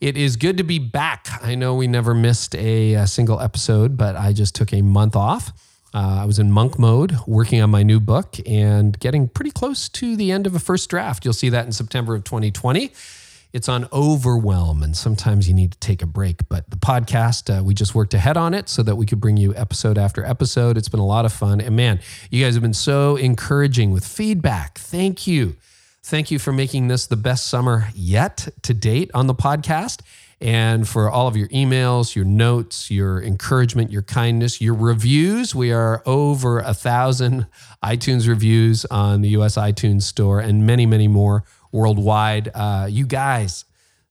It is good to be back. I know we never missed a, a single episode, but I just took a month off. Uh, I was in monk mode working on my new book and getting pretty close to the end of a first draft. You'll see that in September of 2020. It's on overwhelm, and sometimes you need to take a break. But the podcast, uh, we just worked ahead on it so that we could bring you episode after episode. It's been a lot of fun. And man, you guys have been so encouraging with feedback. Thank you. Thank you for making this the best summer yet to date on the podcast and for all of your emails, your notes, your encouragement, your kindness, your reviews. We are over a thousand iTunes reviews on the US iTunes store and many, many more worldwide. Uh, you guys,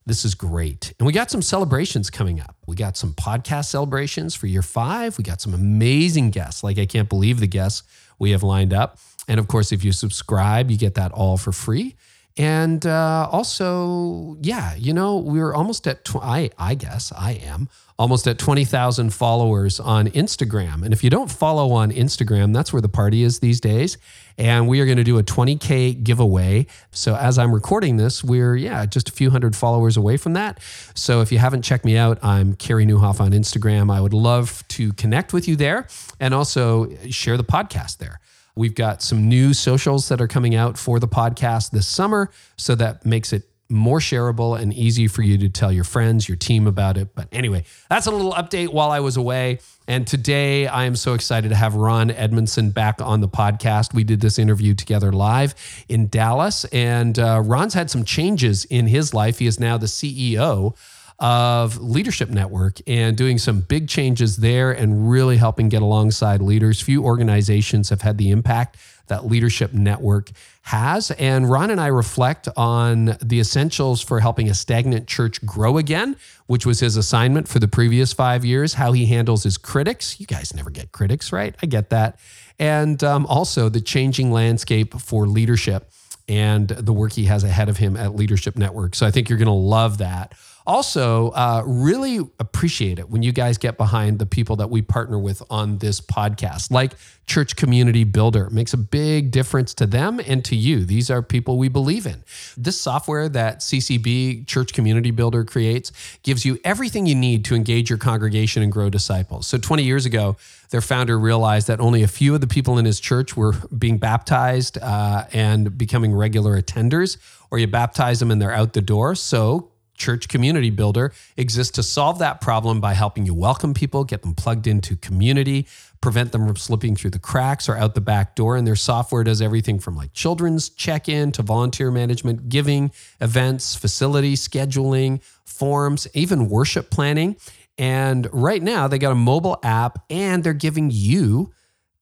this is great. And we got some celebrations coming up. We got some podcast celebrations for year five. We got some amazing guests. Like, I can't believe the guests we have lined up. And of course, if you subscribe, you get that all for free. And uh, also, yeah, you know, we're almost at, tw- I, I guess I am almost at 20,000 followers on Instagram. And if you don't follow on Instagram, that's where the party is these days. And we are going to do a 20K giveaway. So as I'm recording this, we're, yeah, just a few hundred followers away from that. So if you haven't checked me out, I'm Carey Nieuwhof on Instagram. I would love to connect with you there and also share the podcast there. We've got some new socials that are coming out for the podcast this summer. So that makes it more shareable and easy for you to tell your friends, your team about it. But anyway, that's a little update while I was away. And today I am so excited to have Ron Edmondson back on the podcast. We did this interview together live in Dallas, and uh, Ron's had some changes in his life. He is now the CEO of Leadership Network and doing some big changes there and really helping get alongside leaders. Few organizations have had the impact that Leadership Network has. And Ron and I reflect on the essentials for helping a stagnant church grow again, which was his assignment for the previous five years, how he handles his critics. You guys never get critics, right? I get that. And um, also the changing landscape for leadership and the work he has ahead of him at Leadership Network. So I think you're going to love that. Also, uh, really appreciate it when you guys get behind the people that we partner with on this podcast, like Church Community Builder. It makes a big difference to them and to you. These are people we believe in. This software that CCB, Church Community Builder, creates gives you everything you need to engage your congregation and grow disciples. So, 20 years ago, their founder realized that only a few of the people in his church were being baptized uh, and becoming regular attenders, or you baptize them and they're out the door. So, Church Community Builder exists to solve that problem by helping you welcome people, get them plugged into community, prevent them from slipping through the cracks or out the back door. And their software does everything from like children's check in to volunteer management, giving, events, facility scheduling, forms, even worship planning. And right now, they got a mobile app and they're giving you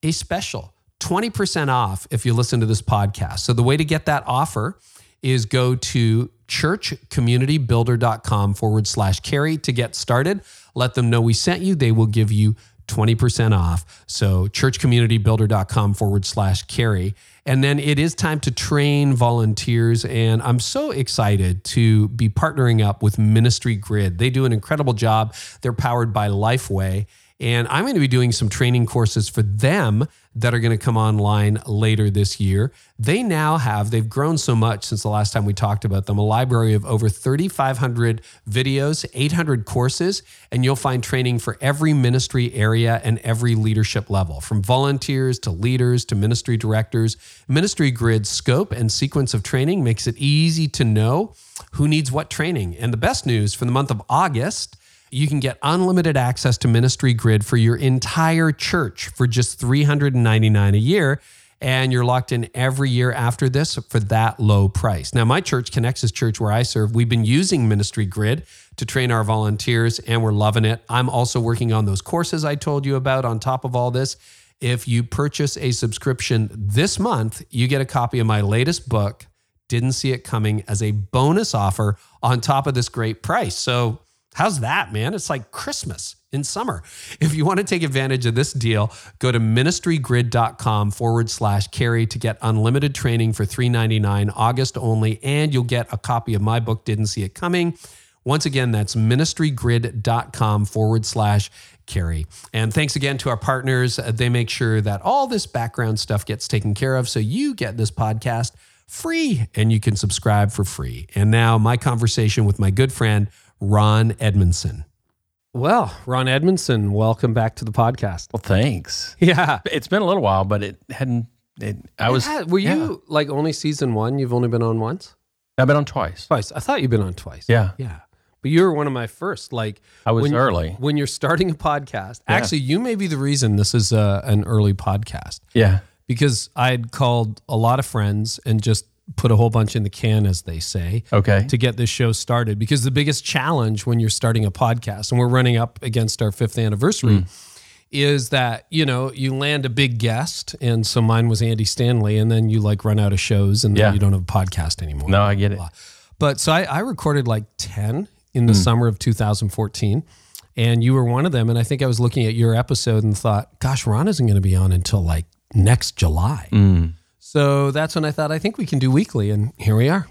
a special 20% off if you listen to this podcast. So the way to get that offer is go to churchcommunitybuilder.com forward slash carey to get started. Let them know we sent you. They will give you 20% off. So churchcommunitybuilder.com forward slash carey. And then it is time to train volunteers. And I'm so excited to be partnering up with Ministry Grid. They do an incredible job. They're powered by Lifeway. And I'm going to be doing some training courses for them that are going to come online later this year. They now have, they've grown so much since the last time we talked about them, a library of over 3,500 videos, 800 courses, and you'll find training for every ministry area and every leadership level, from volunteers to leaders to ministry directors. Ministry Grid's scope and sequence of training makes it easy to know who needs what training. And the best news for the month of August, you can get unlimited access to Ministry Grid for your entire church for just $399 a year. And you're locked in every year after this for that low price. Now, my church, Connexus Church, where I serve, we've been using Ministry Grid to train our volunteers and we're loving it. I'm also working on those courses I told you about on top of all this. If you purchase a subscription this month, you get a copy of my latest book, Didn't See It Coming, as a bonus offer on top of this great price. So, How's that, man? It's like Christmas in summer. If you want to take advantage of this deal, go to ministrygrid.com forward slash carey to get unlimited training for $3.99 August only, and you'll get a copy of my book, Didn't See It Coming. Once again, that's ministrygrid.com forward slash carey. And thanks again to our partners. They make sure that all this background stuff gets taken care of so you get this podcast free and you can subscribe for free. And now, my conversation with my good friend, Ron Edmondson. Well, Ron Edmondson, welcome back to the podcast. Well, thanks. Yeah. It's been a little while, but it hadn't. It, I was. Yeah, Were you yeah. like only season one? You've only been on once? I've been on twice. Twice. I thought you've been on twice. Yeah. Yeah. But you were one of my first. Like I was when, early. When you're starting a podcast, Yeah. actually, you may be the reason this is a, an early podcast Yeah. because I'd called a lot of friends and just put a whole bunch in the can, as they say, Okay. to get this show started. Because the biggest challenge when you're starting a podcast, and we're running up against our fifth anniversary, Mm. is that you know you land a big guest, and so mine was Andy Stanley, and then you like run out of shows, and then Yeah. you don't have a podcast anymore. No, I get it. But so I, I recorded like 10 in the summer of 2014. And you were one of them. And I think I was looking at your episode and thought, gosh, Ron isn't going to be on until like next July. Hmm. So that's when I thought, I think we can do weekly. And here we are,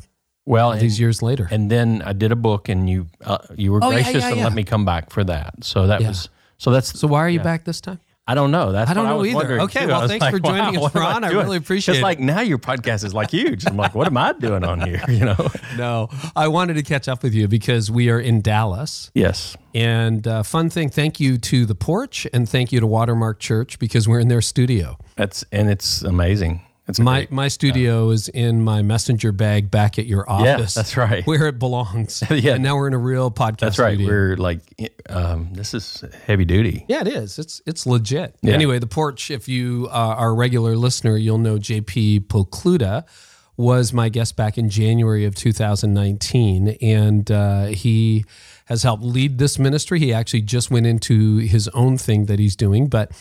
Well, and, these years later. and then I did a book, and you uh, you were Oh, gracious yeah, and yeah. let me come back for that. So that Yeah. was so that's so why are you back this time? I don't know. That's I don't know was either. Okay, too. well, I thanks for joining us, Ron. I doing? really appreciate It's it. like now your podcast is like huge. I'm like, what am I doing on here? You know? No, I wanted to catch up with you because we are in Dallas. Yes. And uh, fun thing, thank you to The Porch and thank you to Watermark Church because we're in their studio. That's and it's amazing. A My great- my studio is in my messenger bag back at your office. yeah, that's right. where it belongs. Yeah. And now we're in a real podcast. That's right. studio. We're like, um, this is heavy duty. yeah, it is. It's it's legit. Yeah. Anyway, the porch. If you uh, are a regular listener, you'll know JP Pokluda was my guest back in January of 2019, and uh, he has helped lead this ministry. He actually just went into his own thing that he's doing, but.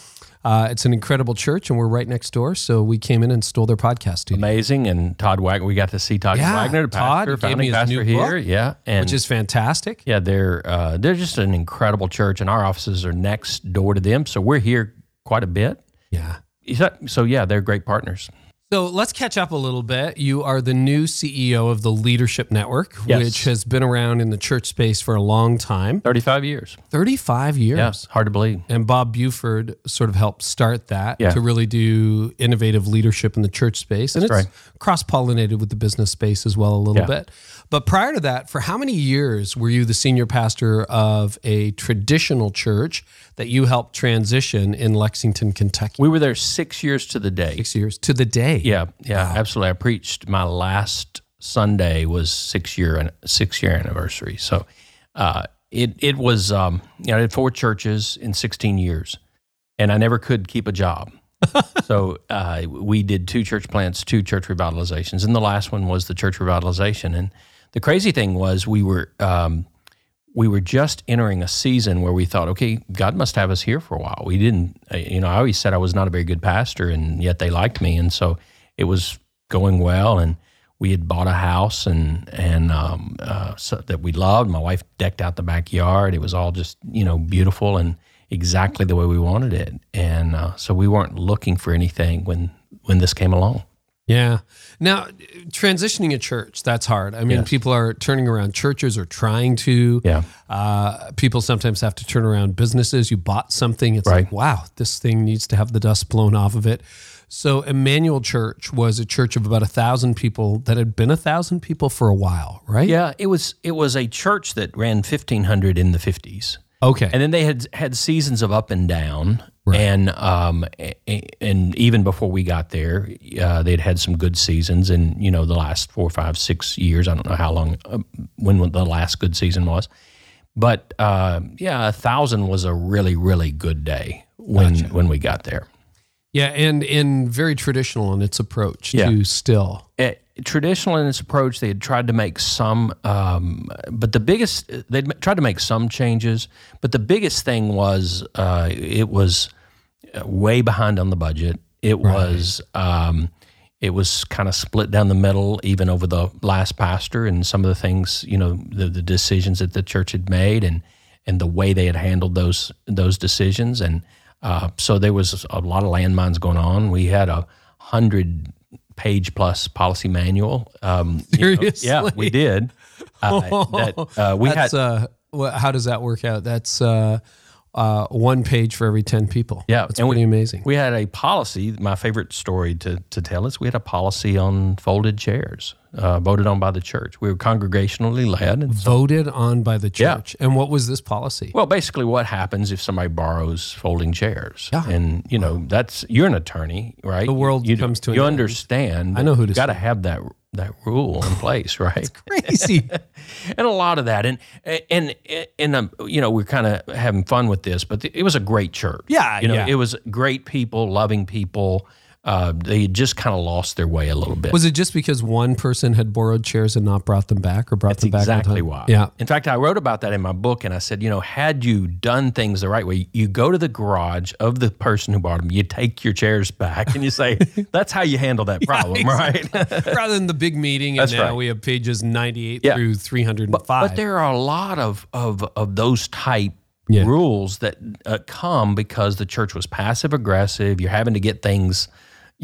Uh, it's an incredible church, and we're right next door. So we came in and stole their podcast studio, Amazing. And Todd Wagner, we got to see Todd Yeah, Wagner, the Todd pastor, gave me founding pastor new here. book, Yeah. And which is fantastic. yeah, they're uh, they're just an incredible church, and our offices are next door to them. So we're here quite a bit. Yeah. So, so yeah, they're great partners. So let's catch up a little bit. You are the new CEO of the Leadership Network, Yes. which has been around in the church space for a long time 35 years. 35 years. Yes. Hard to believe. And Bob Buford sort of helped start that Yeah. to really do innovative leadership in the church space. And That's it's cross pollinated with the business space as well, a little Yeah. bit. But prior to that, for how many years were you the senior pastor of a traditional church that you helped transition in Lexington, Kentucky? We were there six years to the day. Six years to the day. Yeah, yeah, absolutely. I preached my last Sunday was six year and six year anniversary. So uh, it it was um, you know I did four churches in sixteen years, and I never could keep a job. so uh, we did two church plants, two church revitalizations, and the last one was the church revitalization. And the crazy thing was we were um, we were just entering a season where we thought, okay, God must have us here for a while. We didn't, uh, you know, I always said I was not a very good pastor, and yet they liked me, and so it was going well. And we had bought a house and and um, uh, so that we loved. My wife decked out the backyard. It was all just you know beautiful and exactly the way we wanted it. And uh, so we weren't looking for anything when when this came along. Yeah. Now, transitioning a church, that's hard. I mean, Yes. people are turning around churches or trying to. Yeah. Uh, people sometimes have to turn around businesses. You bought something, it's Right. like, wow, this thing needs to have the dust blown off of it. So, Emmanuel Church was a church of about a thousand people that had been a thousand people for a while, right? Yeah, it was it was a church that ran fifteen hundred in the fifties. Okay. and then they had had seasons of up and down. And um and even before we got there uh, they'd had some good seasons and you know the last four five six years. I don't know how long uh, when the last good season was. But uh, yeah a thousand was a really really good day when when we got there yeah. And, and very traditional in its approach Yeah. to still. Eh, traditional in its approach. They had tried to make some, um, but the biggest they'd tried to make some changes. But the biggest thing was uh, it was uh, way behind on the budget. It was um, it was kind of split down the middle, even over the last pastor and some of the things you know the, the decisions that the church had made, and and the way they had handled those those decisions. And uh, so there was a lot of landmines going on. We had a hundred page plus policy manual. Um, you know, Seriously? yeah, we did. Uh, that, uh, we That's had uh, how does that work out? That's uh, one page for every ten people. Yeah, It's and pretty amazing. We had a policy. My favorite story to, to tell is we had a policy on folded chairs, uh, voted on by the church. We were congregationally led. And so, Voted on by the church. Yeah. And what was this policy? well, basically, what happens if somebody borrows folding chairs? Yeah. And you know, that's you're an attorney, right? The world you, comes to an you understand. I know who to Got to have that that rule in place, right? It's crazy. and a lot of that, and and and um, you know, we're kind of having fun with this, but it was a great church. Yeah, you know, yeah. it was great people, loving people. Uh, they had just kind of lost their way a little bit. was it just because one person had borrowed chairs and not brought them back or brought That's them back? exactly why. Yeah. In fact, I wrote about that in my book, and I said, you know, had you done things the right way, you go to the garage of the person who bought them, you take your chairs back, and you say, "That's how you handle that problem, right?" Rather than the big meeting, and That's now right. we have pages 98 Yeah. through 305. But there are a lot of of of those type Yeah. rules that uh, come because the church was passive aggressive. You're having to get things,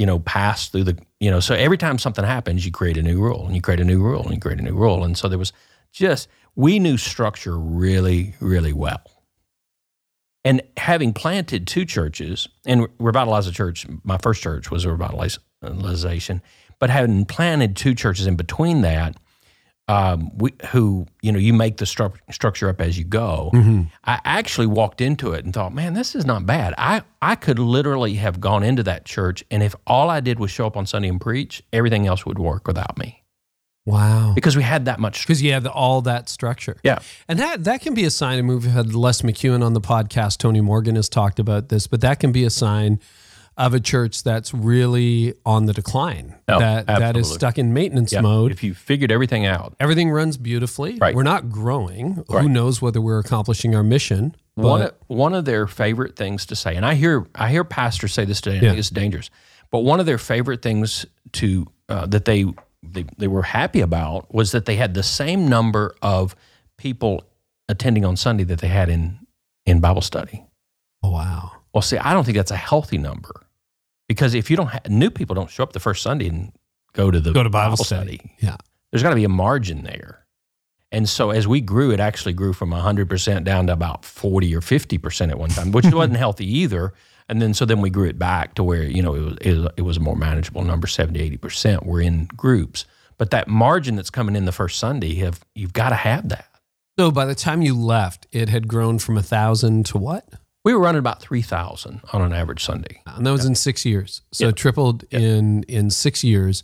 you know, pass through the, you know. So every time something happens, you create a new rule, and you create a new rule, and you create a new rule, and so there was just we knew structure really, really well. And having planted two churches, and Revitalize the Church, my first church was a revitalization, uh, but having planted two churches in between that, um, we, who you know you make the stru- structure up as you go. I actually walked into it and thought, man, this is not bad. I I could literally have gone into that church, and if all I did was show up on Sunday and preach, everything else would work without me wow. because we had that much. Because you have all that structure. Yeah, And that, that can be a sign, and we've had Les McKeown on the podcast. Tony Morgan has talked about this, but that can be a sign of a church that's really on the decline, Oh, that, that is stuck in maintenance yeah. mode. If you figured everything out, Everything runs beautifully. Right. We're not growing. Who knows whether we're accomplishing our mission? one of, one of their favorite things to say, and I hear I hear pastors say this today. and I think it's dangerous, but one of their favorite things to uh, that they, they they were happy about was that they had the same number of people attending on Sunday that they had in in Bible study. oh, wow. Well, see, I don't think that's a healthy number because if you don't ha- new people don't show up the first Sunday and go to the Go to Bible study. Yeah. there's got to be a margin there. And so as we grew, it actually grew from 100% down to about 40 or 50% at one time, which wasn't healthy either. And then so then we grew it back to where, you know, it was, it was, it was a more manageable number, 70, 80% were in groups. But that margin that's coming in the first Sunday, have you've got to have that. So by the time you left, it had grown from a thousand to what? We were running about 3,000 on an average Sunday. And that was in six years. So it tripled in in six years.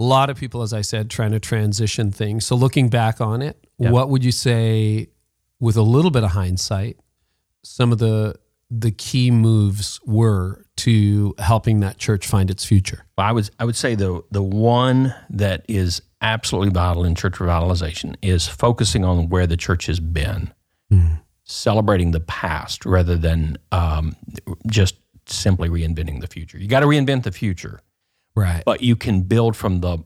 A lot of people, as I said, trying to transition things. So looking back on it, what would you say, with a little bit of hindsight, some of the the key moves were to helping that church find its future? Well, I would I would say the the one that is absolutely vital in church revitalization is focusing on where the church has been, hmm. Celebrating the past rather than um, just simply reinventing the future. You got to reinvent the future, Right. but you can build from the.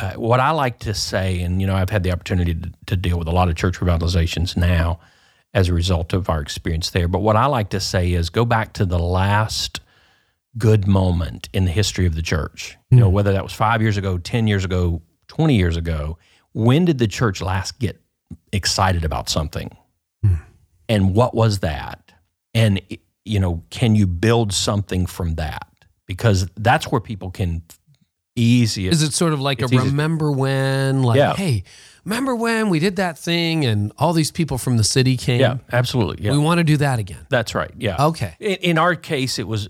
Uh, what I like to say, and you know, I've had the opportunity to, to deal with a lot of church revitalizations now as a result of our experience there. But what I like to say is go back to the last good moment in the history of the church. You know, whether that was five years ago, 10 years ago, 20 years ago. When did the church last get excited about something? And what was that? And, you know, can you build something from that? Because that's where people can easy. Is it sort of like a remember when, like, Yeah. hey, remember when we did that thing and all these people from the city came? yeah, absolutely. Yeah. We want to do that again. That's right. Yeah. Okay. In, in our case, it was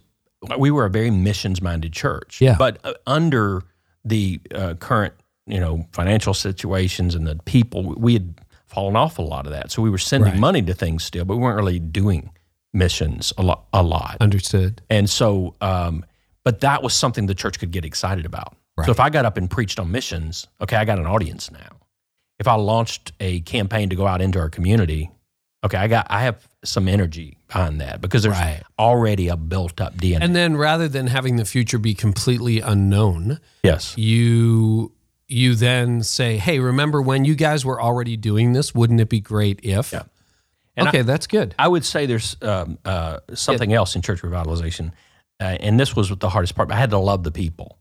we were a very missions minded church. Yeah. But uh, under the uh, current, you know, financial situations and the people, we had off a lot of that. So we were sending Right. money to things still, but we weren't really doing missions a lot. A lot. Understood. And so, um, but that was something the church could get excited about. So if I got up and preached on missions, okay, I got an audience now. If I launched a campaign to go out into our community, okay, I got I have some energy behind that because there's Right. already a built up DNA. And then rather than having the future be completely unknown, yes, you you then say, "Hey, remember when you guys were already doing this? Wouldn't it be great if?" Yeah. And okay, I, that's good. I would say there's um, uh, something else in church revitalization, uh, and this was the hardest part. I had to love the people.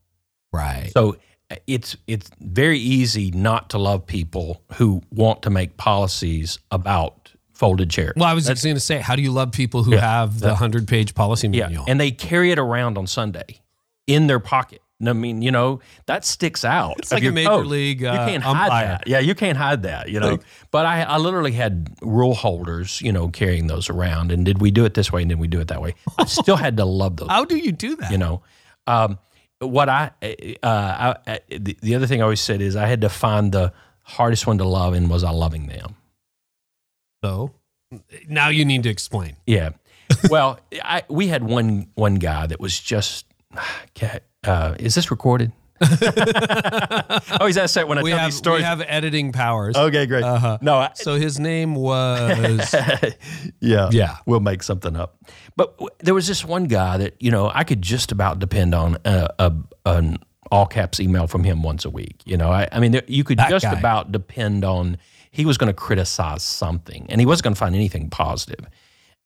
Right. So uh, it's it's very easy not to love people who want to make policies about folded chairs. Well, I was just going to say, how do you love people who have the hundred page policy yeah, manual? and they carry it around on Sunday in their pocket. I mean, you know, that sticks out. It's like a major league, you uh, can't hide umpire. that. Yeah, you can't hide that. You know, but I, I literally had rule holders, you know, carrying those around. And did we do it this way? And did we do it that way? I still had to love those. how do you do that? you know um, what i uh, I, I, the, the other thing i always said is i had to find the hardest one to love and was i loving them so now you need to explain. yeah well I, we had one one guy that was just uh, is this recorded oh he's that when i We tell have these stories we have editing powers. okay great Uh-huh. no I, So his name was yeah Yeah. we'll make something up but w- there was this one guy that you know i could just about depend on a, a an all caps email from him once a week you know i, I mean there, you could That just guy. about depend on he was going to criticize something and he wasn't going to find anything positive. positive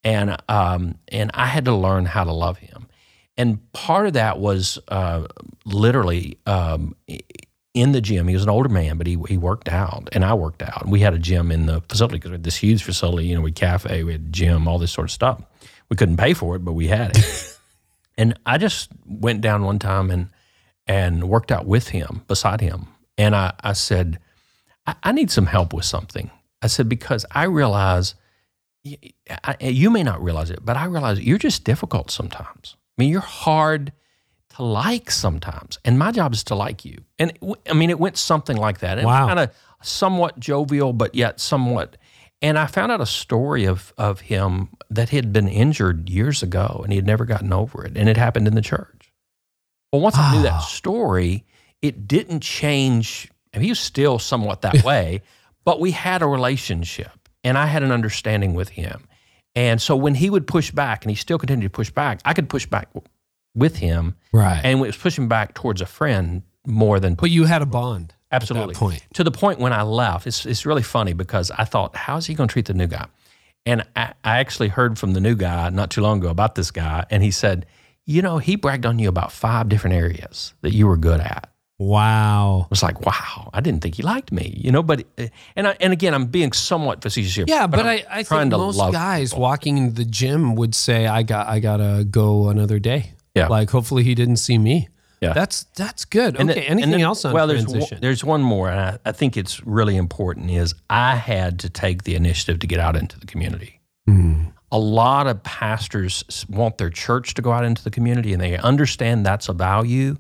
and um and i had to learn how to love him and part of that was uh, literally um, in the gym. He was an older man, but he he worked out, and I worked out. And we had a gym in the facility because we had this huge facility. You know, we had cafe, we had gym, all this sort of stuff. We couldn't pay for it, but we had it. and I just went down one time and and worked out with him, beside him, and I I said, I, I need some help with something. I said because I realize. I- You may not realize it, but I realize you're just difficult sometimes. I mean, you're hard to like sometimes, and my job is to like you. And it I mean, it went something like that. And Wow. kind of somewhat jovial, but yet somewhat. And I found out a story of of him that he had been injured years ago, and he had never gotten over it, and it happened in the church. Well, once I knew that ah. story, it didn't change. And he was still somewhat that way, but we had a relationship, and I had an understanding with him. And so when he would push back, and he still continued to push back, I could push back with him, right. and it was pushing back towards a friend more than but you had a bond. absolutely point. to the point when I left. It's it's really funny because I thought, how's he going to treat the new guy? And I, I actually heard from the new guy not too long ago about this guy, and he said, you know, he bragged on you about five different areas that you were good at. Wow. I was like, wow, I didn't think he liked me, you know. But and I, and again, I'm being somewhat facetious here. Yeah, but, I'm I, I think most guys people. walking into the gym would say, "I got, I gotta go another day." Yeah. Like, hopefully, he didn't see me. Yeah. That's that's good. And okay. then- Anything then- else on well, there's transition? One, there's one more, and I, I think it's really important. Is I had to take the initiative to get out into the community. Hmm. A lot of pastors want their church to go out into the community, and they understand that's a value.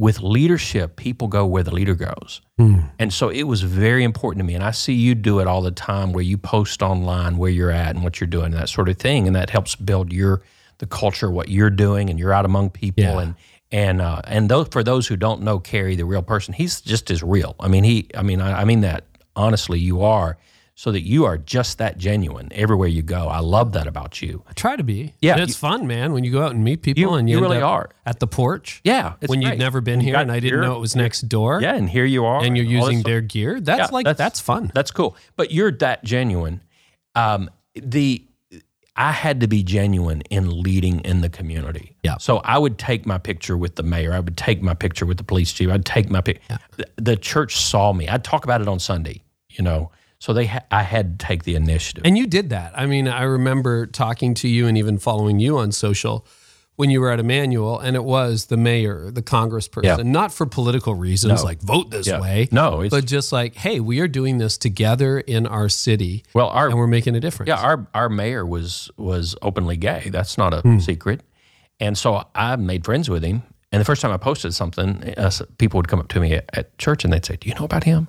With leadership, people go where the leader goes. Hmm. And so it was very important to me. And I see you do it all the time where you post online where you're at and what you're doing, that sort of thing. And that helps build your the culture, what you're doing, and you're out among people. Yeah. And and uh, and those for those who don't know Carey, the real person, he's just as real. I mean, he. I mean, I, I mean that honestly. You are so that you are just that genuine everywhere you go. I love that about you. I try to be. Yeah, And it's you- fun, man. When you go out and meet people, You- and you, you really are. at the porch. Yeah, it's when great. you've never been here, and I didn't know it was next door. Yeah, and here you are, and you're using their gear. That's Yeah, like that's, fun. That's cool. But you're that genuine. Um, the I had to be genuine in leading in the community. Yeah. So I would take my picture with the mayor. I would take my picture with the police chief. I'd take my pic. The, the church saw me. I'd talk about it on Sunday. You know. So they, ha- I had to take the initiative. And you did that. I mean, I remember talking to you and even following you on social when you were at Emmanuel, and it was the mayor, the congressperson, Yeah. not for political reasons No. like vote this Yeah. way. No, it's- but just like, hey, we are doing this together in our city, well, our and we're making a difference. Yeah, our our mayor was was openly gay. That's not a Hmm. secret. And so I made friends with him. And the first time I posted something, uh, people would come up to me at, at church and they'd say, "Do you know about him?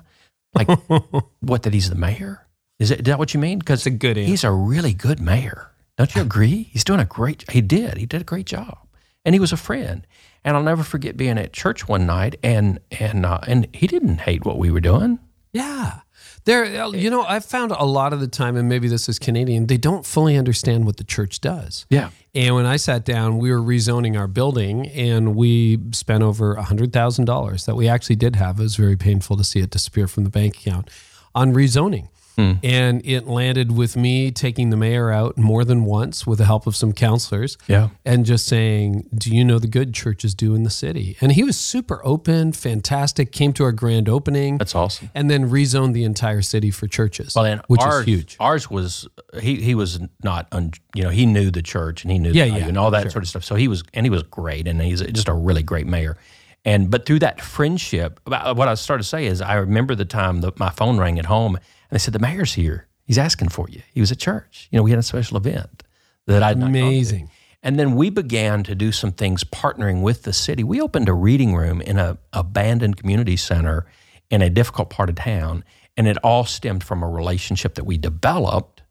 Like, what? That he's the mayor? Is, it, is that what you mean? Because a good answer. he's a really good mayor. Don't you agree? He's doing a great. He did. He did a great job, and he was a friend. And I'll never forget being at church one night, and and uh, and he didn't hate what we were doing. Yeah. There, you know, I've found a lot of the time, and maybe this is Canadian, they don't fully understand what the church does. Yeah. And when I sat down, we were rezoning our building and we spent over $100,000 that we actually did have. It was very painful to see it disappear from the bank account on rezoning. Hmm. And it landed with me taking the mayor out more than once with the help of some counselors. Yeah. And just saying, Do you know the good churches do in the city? And he was super open, fantastic, came to our grand opening. That's awesome. and then rezoned the entire city for churches, Well, and which ours, is huge. Ours was he he was not un, you know he knew the church and he knew Yeah, the yeah, and all that sort of stuff. So he was and he was great and he's just a really great mayor. And but through that friendship, what I started to say is I remember the time that my phone rang at home and they said the mayor's here. He's asking for you. He was at church. You know, we had a special event that I'd not. Amazing. And then we began to do some things partnering with the city. We opened a reading room in a abandoned community center in a difficult part of town, and it all stemmed from a relationship that we developed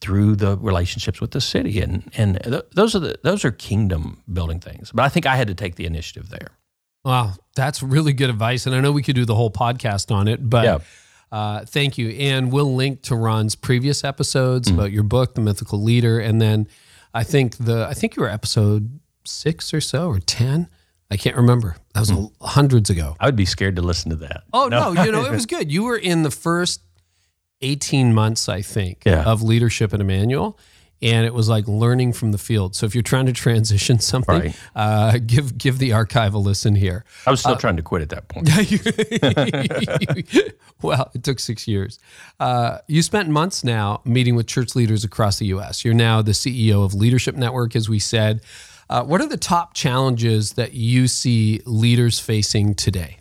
through the relationships with the city. And and th- those are the those are kingdom building things. But I think I had to take the initiative there. Wow, that's really good advice. And I know we could do the whole podcast on it, but Yeah. Uh, thank you. And we'll link to Ron's previous episodes Mm. about your book, The Mythical Leader. And then I think the I think you were episode six or so or ten. I can't remember. That was Mm. a- hundreds ago. I would be scared to listen to that. Oh no, you know, it was good. You were in the first 18 months, I think, Yeah. of leadership at Emmanuel. And it was like learning from the field. So if you're trying to transition something, Right. uh, give give the archive a listen here. I was still trying to quit at that point. well, it took six years. Uh, you spent months now meeting with church leaders across the U.S. You're now the CEO of Leadership Network, as we said. Uh, what are the top challenges that you see leaders facing today?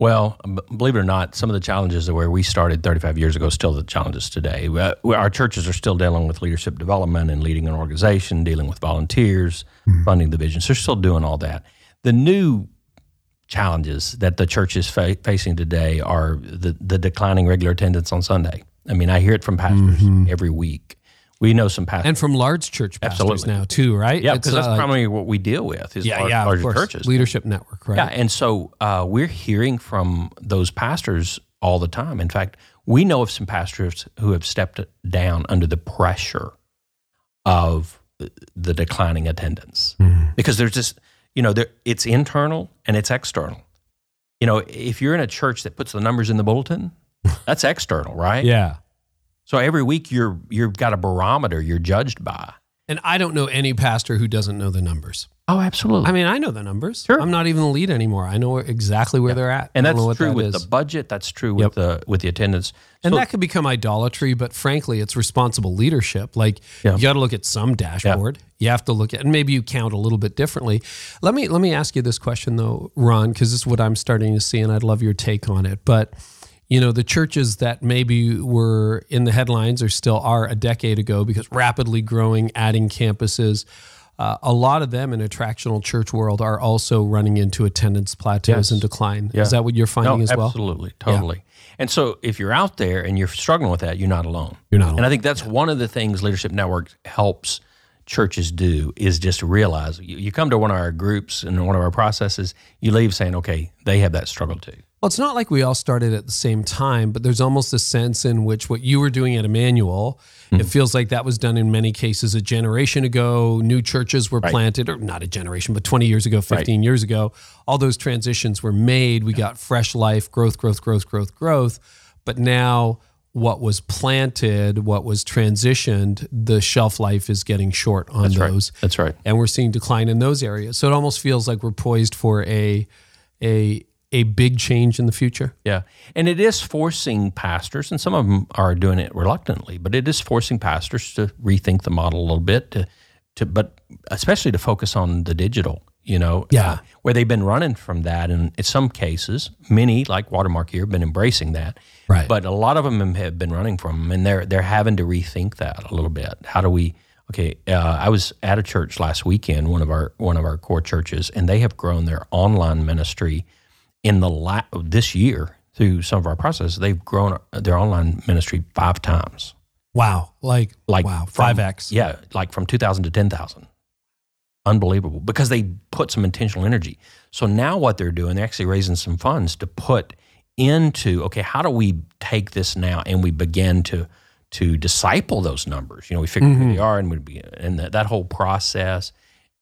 Well, believe it or not, some of the challenges where we started 35 years ago still the challenges today. Uh, Our churches are still dealing with leadership development and leading an organization, dealing with volunteers, funding the visions. They're still doing all that. The new challenges that the church is fa- facing today are the, the declining regular attendance on Sunday. I mean, I hear it from pastors every week. We know some pastors. And from large church pastors Absolutely. now too, right? yeah, because that's uh, primarily what we deal with is yeah, lar- yeah, larger churches. Leadership Network, right? Yeah, and so uh, we're hearing from those pastors all the time. In fact, we know of some pastors who have stepped down under the pressure of the declining attendance because there's just you know there, it's internal and it's external. You know, if you're in a church that puts the numbers in the bulletin, that's external, right? Yeah. So every week you're you've got a barometer you're judged by. And I don't know any pastor who doesn't know the numbers. Oh, absolutely. I mean, I know the numbers. Sure. I'm not even the lead anymore. I know exactly where they're at. and that's true that with is. the budget. That's true with Yep. the with the attendance. And So- that could become idolatry, but frankly, it's responsible leadership. Like Yeah. you got to look at some dashboard. You have to look at, and maybe you count a little bit differently. Let me let me ask you this question though, Ron, because this is what I'm starting to see, and I'd love your take on it. But you know, the churches that maybe were in the headlines or still are a decade ago because rapidly growing, adding campuses. Uh, a lot of them in attractional church world are also running into attendance plateaus Yes. and decline. Yeah. Is that what you're finding no, as well? Absolutely, totally. And so if you're out there and you're struggling with that, you're not alone. You're not And. I think that's one of the things Leadership Network helps churches do is just realize you, you come to one of our groups and one of our processes, you leave saying, okay, they have that struggle too. Well, it's not like we all started at the same time, but there's almost a sense in which what you were doing at Emmanuel, it mm-hmm. feels like that was done in many cases a generation ago. New churches were planted, or not a generation, but 20 years ago, 15 years ago. All those transitions were made. We got fresh life, growth, growth, growth, growth, growth. But now, what was planted, what was transitioned, the shelf life is getting short on those That's right. and we're seeing decline in those areas. So it almost feels like we're poised for a a a big change in the future. Yeah. And it is forcing pastors, and some of them are doing it reluctantly, but it is forcing pastors to rethink the model a little bit, to, to but especially to focus on the digital, you know, Yeah. uh, where they've been running from that. And in some cases, many, like Watermark here, have been embracing that. Right. But a lot of them have been running from them, and they're, they're having to rethink that a little bit. How do we, okay, uh, I was at a church last weekend, one of our, one of our core churches, and they have grown their online ministry in the la- this year through some of our processes, they've grown their online ministry five times. Wow, like Like wow, from- five x. Yeah, like from 2,000 to 10,000. Unbelievable because they put some intentional energy. So now what they're doing, they're actually raising some funds to put into okay, how do we take this now and we begin to to disciple those numbers? You know, we figure who they are and we be and that, that whole process.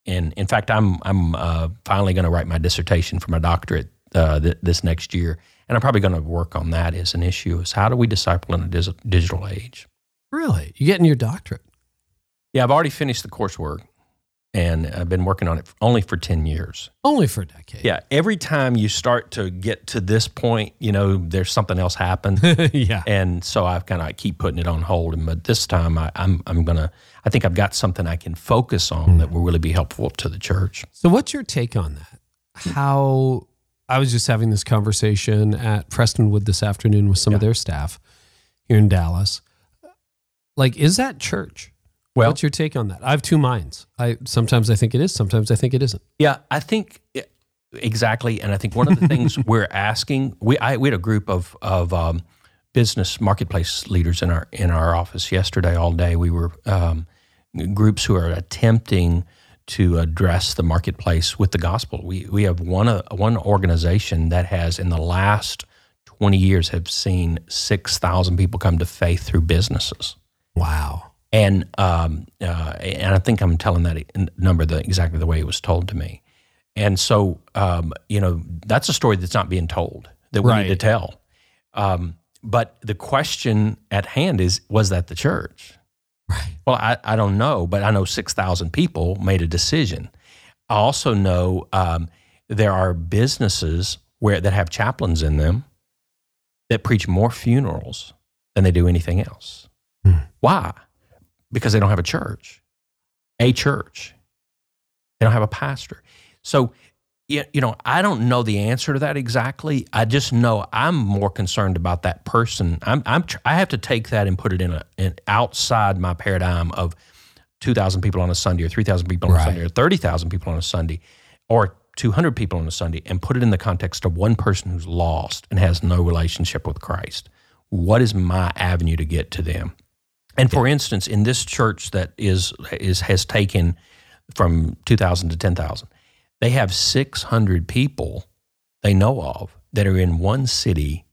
And in fact, I'm I'm uh, finally going to write my dissertation for my doctorate uh, th- this next year, and I'm probably going to work on that as an issue. Is how do we disciple in a dis- digital age? Really? You getting your doctorate? Yeah, I've already finished the coursework, and I've been working on it only for ten years. Only for a decade. Yeah, every time you start to get to this point, you know, there's something else happened. yeah. and so I've kind of keep putting it on hold. And but this time, I, I'm I'm gonna. I think I've got something I can focus on that will really be helpful to the church. So, what's your take on that? How I was just having this conversation at Prestonwood this afternoon with some of their staff here in Dallas. Like, is that church? Well- what's your take on that? I have two minds. I sometimes I think it is, sometimes I think it isn't. Yeah, I think exactly, and I think one of the things we're asking we I, we had a group of of um, business marketplace leaders in our in our office yesterday all day. We were um, groups who are attempting to address the marketplace with the gospel. We we have one uh, one organization that has in the last twenty years have seen six thousand people come to faith through businesses. Wow. And um, uh, and I think I'm telling that number the, exactly the way it was told to me. And so, um, you know, that's a story that's not being told that we need to tell. Um, but the question at hand is, was that the church? Right. Well, I, I don't know, but I know 6,000 people made a decision. I also know um, there are businesses where that have chaplains in them that preach more funerals than they do anything else. Why? Because they don't have a church, a church. They don't have a pastor. So, you you know, I don't know the answer to that exactly. I just know I'm more concerned about that person. I'm, I'm tr- I have to take that and put it in a in outside my paradigm of 2,000 people on a Sunday or 3,000 people on Right. a Sunday or 30,000 people on a Sunday or 200 people on a Sunday and put it in the context of one person who's lost and has no relationship with Christ. What is my avenue to get to them? And for instance, in this church that is is has taken from 2,000 to 10,000, they have 600 people they know of that are in one city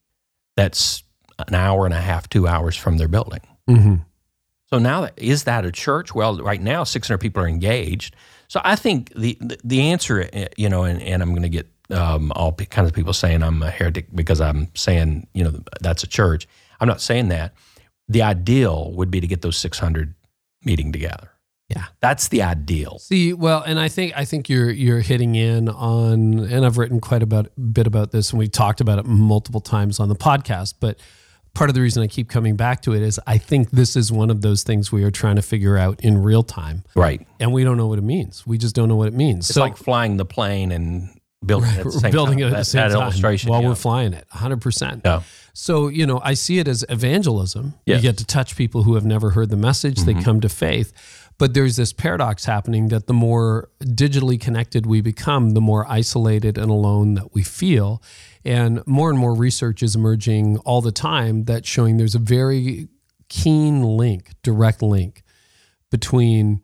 that's an hour and a half, two hours from their building. Mm-hmm. So now, that, is that a church? Well, right now, 600 people are engaged. So I think the the, answer, eh, you know, and, and I'm going to get um, all p- kinds of people saying I'm a heretic because I'm saying, you know, that's a church. I'm not saying that. The ideal would be to get those 600 meeting together. Yeah. That's the ideal. See, well, and I think I think you're you're hitting in on, and I've written quite a bit about this, and we've talked about it multiple times on the podcast. But part of the reason I keep coming back to it is I think this is one of those things we are trying to figure out in real time, Right. and we don't know what it means. We just don't know what it means. It's like flying the plane and building it at the same building time. it at the same that time illustration. while yeah. we're flying it, 100. percent Yeah. So, you know, I see it as evangelism. Yes. Mm-hmm. You get to touch people who have never heard the message, they come to faith. But there's this paradox happening that the more digitally connected we become, the more isolated and alone that we feel. And more and more research is emerging all the time that's showing there's a very keen link, direct link between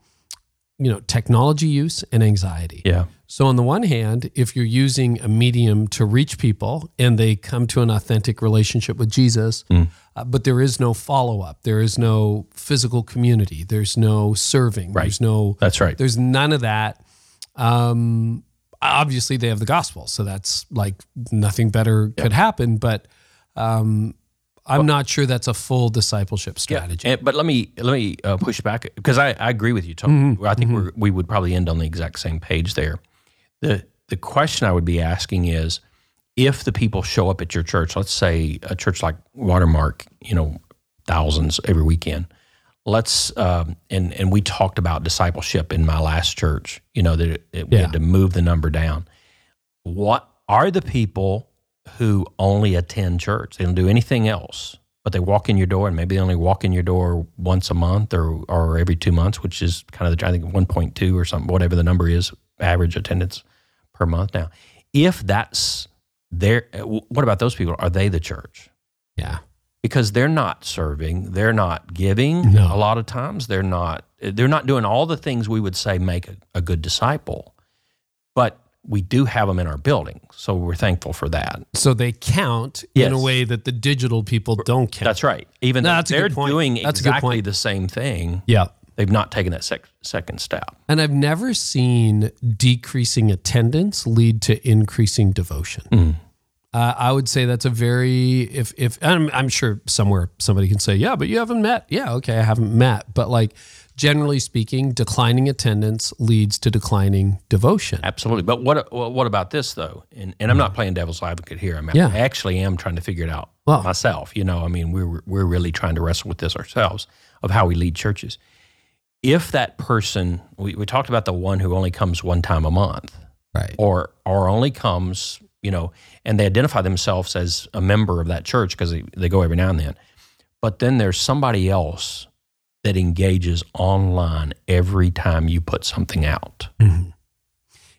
you know technology use and anxiety. Yeah. So, on the one hand, if you're using a medium to reach people and they come to an authentic relationship with Jesus, Mm. uh, but there is no follow up, there is no physical community, there's no serving, Right. there's no, That's right. there's none of that. Um, obviously, they have the gospel, so that's like nothing better could happen. But um, I'm not sure that's a full discipleship strategy. And, but let me let me uh, push back because I, I agree with you, Tom. Mm-hmm. I think we're, we would probably end on the exact same page there. The The question I would be asking is, if the people show up at your church, let's say a church like Watermark, you know, thousands every weekend. Let's um, and and we talked about discipleship in my last church. You know that it, it- we Yeah. had to move the number down. What are the people who only attend church? They don't do anything else, but they walk in your door, and maybe they only walk in your door once a month or or every two months, which is kind of the I think one point two or something, whatever the number is, average attendance per month now. If that's their, what about those people? Are they the church? yeah. because they're not serving, they're not giving. No. A lot of times, they're not. They're not doing all the things we would say make a, a good disciple. But we do have them in our building, so we're thankful for that. So they count in a way that the digital people don't count. That's right. Even though That's a they're doing That's exactly the same thing, yeah. They've not taken that sec- second step. And I've never seen decreasing attendance lead to increasing devotion. Mm. Uh, I would say that's a very if if I'm, I'm sure somewhere somebody can say yeah, but you haven't met. Yeah, okay, I haven't met, but like generally speaking, declining attendance leads to declining devotion. Absolutely. But what what about this though? And and I'm not playing devil's advocate here. I'm Yeah. I actually am trying to figure it out Well- myself. You know, I mean, we're we're really trying to wrestle with this ourselves of how we lead churches. If that person, we, we talked about the one who only comes one time a month, Right. or or only comes, you know, and they identify themselves as a member of that church because they, they go every now and then. But then there's somebody else that engages online every time you put something out. Mm-hmm.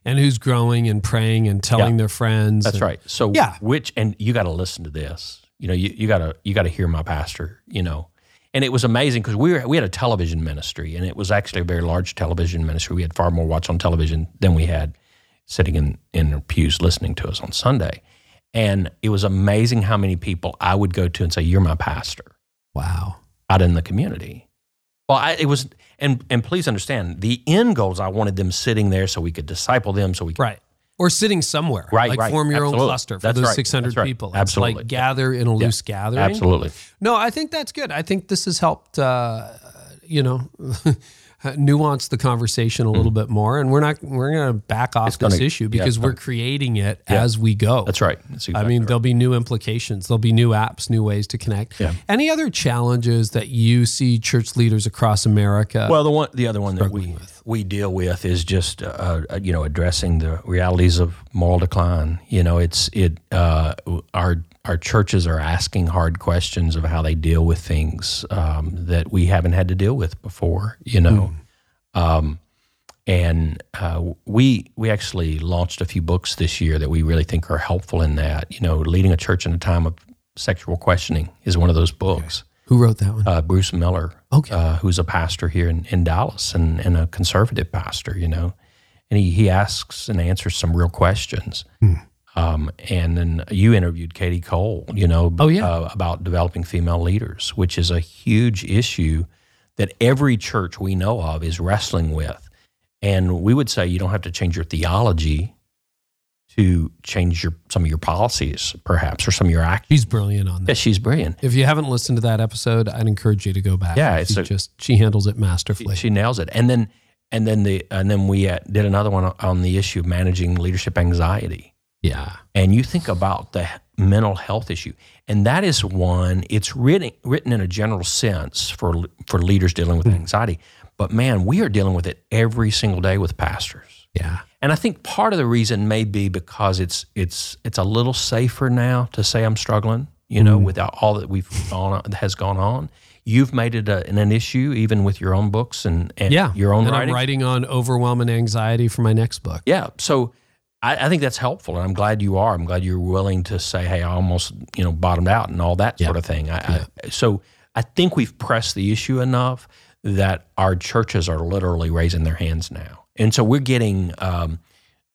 And who's growing and praying and telling Yeah. their friends. That's and- right. So Yeah. which and you got to listen to this. You know, you, you got to you got to hear my pastor. You know, and it was amazing because we were we had a television ministry, and it was actually a very large television ministry. We had far more watch on television than we had sitting in in their pews listening to us on Sunday, and it was amazing how many people I would go to and say, "You're my pastor." Wow. out in the community. Well, I, it was, and and please understand, the end goals. I wanted them sitting there so we could disciple them, so we could Right. Or sitting somewhere. Right, Like right. form your own cluster for That's those right. 600 right. people. It's Absolutely. like gather in a loose gathering. absolutely. No, I think that's good. I think this has helped, uh, you know, nuance the conversation a little bit more. And we're not, we're going to back off this Mm. gonna- issue because it's we're creating it as we go. That's right. That's I mean, right. there'll be new implications. There'll be new apps, new ways to connect. Yeah. Any other challenges that you see church leaders across America? Well, the one, the other one that we we deal with is just uh, uh, you know addressing the realities of moral decline. You know, it's it uh, our our churches are asking hard questions of how they deal with things um, that we haven't had to deal with before. You know, um, and uh, we we actually launched a few books this year that we really think are helpful in that. You know, leading a church in a time of sexual questioning is one of those books Who wrote that one? uh, Bruce Miller, Okay. uh, who's a pastor here in, in Dallas and, and a conservative pastor, you know, and he, he asks and answers some real questions. Hmm. Um, and then you interviewed Kadi Cole, you know, Oh, yeah. uh, about developing female leaders, which is a huge issue that every church we know of is wrestling with. And we would say you don't have to change your theology to change your some of your policies, perhaps, or some of your actions. She's brilliant on that. Yeah, she's brilliant. If you haven't listened to that episode, I'd encourage you to go back. Yeah, She it's a- just she handles it masterfully. She nails it. And then and then the and then we uh, did another one on the issue of managing leadership anxiety. yeah. And you think about the mental health issue, and that is one. It's written written in a general sense for for leaders dealing with anxiety. But man, we are dealing with it every single day with pastors. Yeah. And I think part of the reason may be because it's it's it's a little safer now to say I'm struggling, you know, mm-hmm. without all that we've gone on, has gone on. You've made it a, an, an issue even with your own books and, and Yeah. your own and writing. I'm writing on overwhelm and anxiety for my next book. Yeah. So I, I think that's helpful, and I'm glad you are. I'm glad you're willing to say, "Hey, I almost you know bottomed out" and all that sort of thing. I, I, so I think we've pressed the issue enough that our churches are literally raising their hands now, and so we're getting. Um,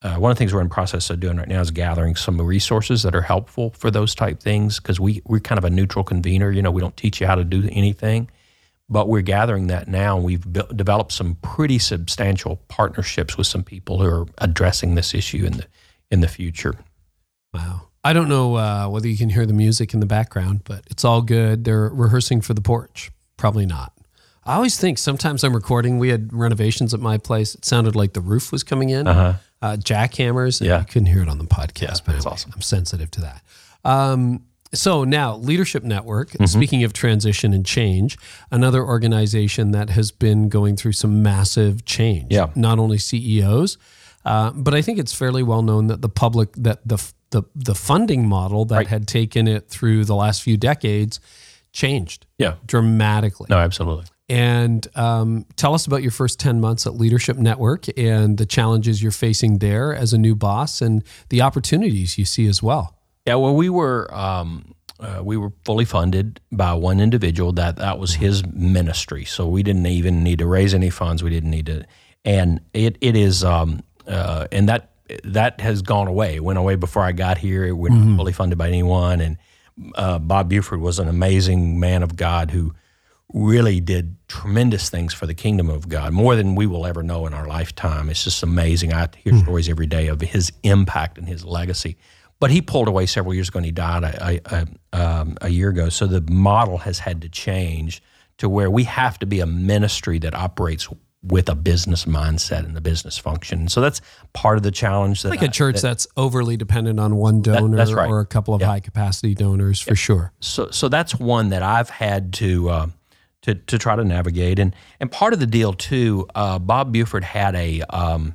uh, one of the things we're in process of doing right now is gathering some resources that are helpful for those type things because we we're kind of a neutral convener. You know, we don't teach you how to do anything but we're gathering that now. We've built, developed some pretty substantial partnerships with some people who are addressing this issue in the in the future. Wow. I don't know uh, whether you can hear the music in the background, but it's all good. They're rehearsing for the porch. Probably not. I always think sometimes I'm recording. We had renovations at my place. It sounded like the roof was coming in, uh jackhammers. Uh-huh. Yeah. You couldn't hear it on the podcast, but that's anyway, awesome. I'm sensitive to that. Um, so now, Leadership Network, Mm-hmm. speaking of transition and change, another organization that has been going through some massive change. Yeah. Not only CEOs, uh, but I think it's fairly well known that the public, that the, the, the funding model that Right. had taken it through the last few decades changed Yeah. dramatically. No, absolutely. And um, tell us about your first 10 months at Leadership Network and the challenges you're facing there as a new boss and the opportunities you see as well. Yeah. Well, we were um, uh, we were fully funded by one individual. That that was his ministry. So we didn't even need to raise any funds. We didn't need to, and it it is um, uh, and that that has gone away. It went away before I got here. it wasn't fully funded by anyone. And uh, Bob Buford was an amazing man of God who really did tremendous things for the kingdom of God, more than we will ever know in our lifetime. It's just amazing. I hear stories every day of his impact and his legacy. But he pulled away several years ago and he died a, a, um, a year ago. So the model has had to change to where we have to be a ministry that operates with a business mindset and a business function. So that's part of the challenge. That like a church that- that's overly dependent on one donor that's right. or a couple of high capacity donors for sure. so so that's one that I've had to uh, to to try to navigate, and and part of the deal too. Uh, Bob Buford had a um,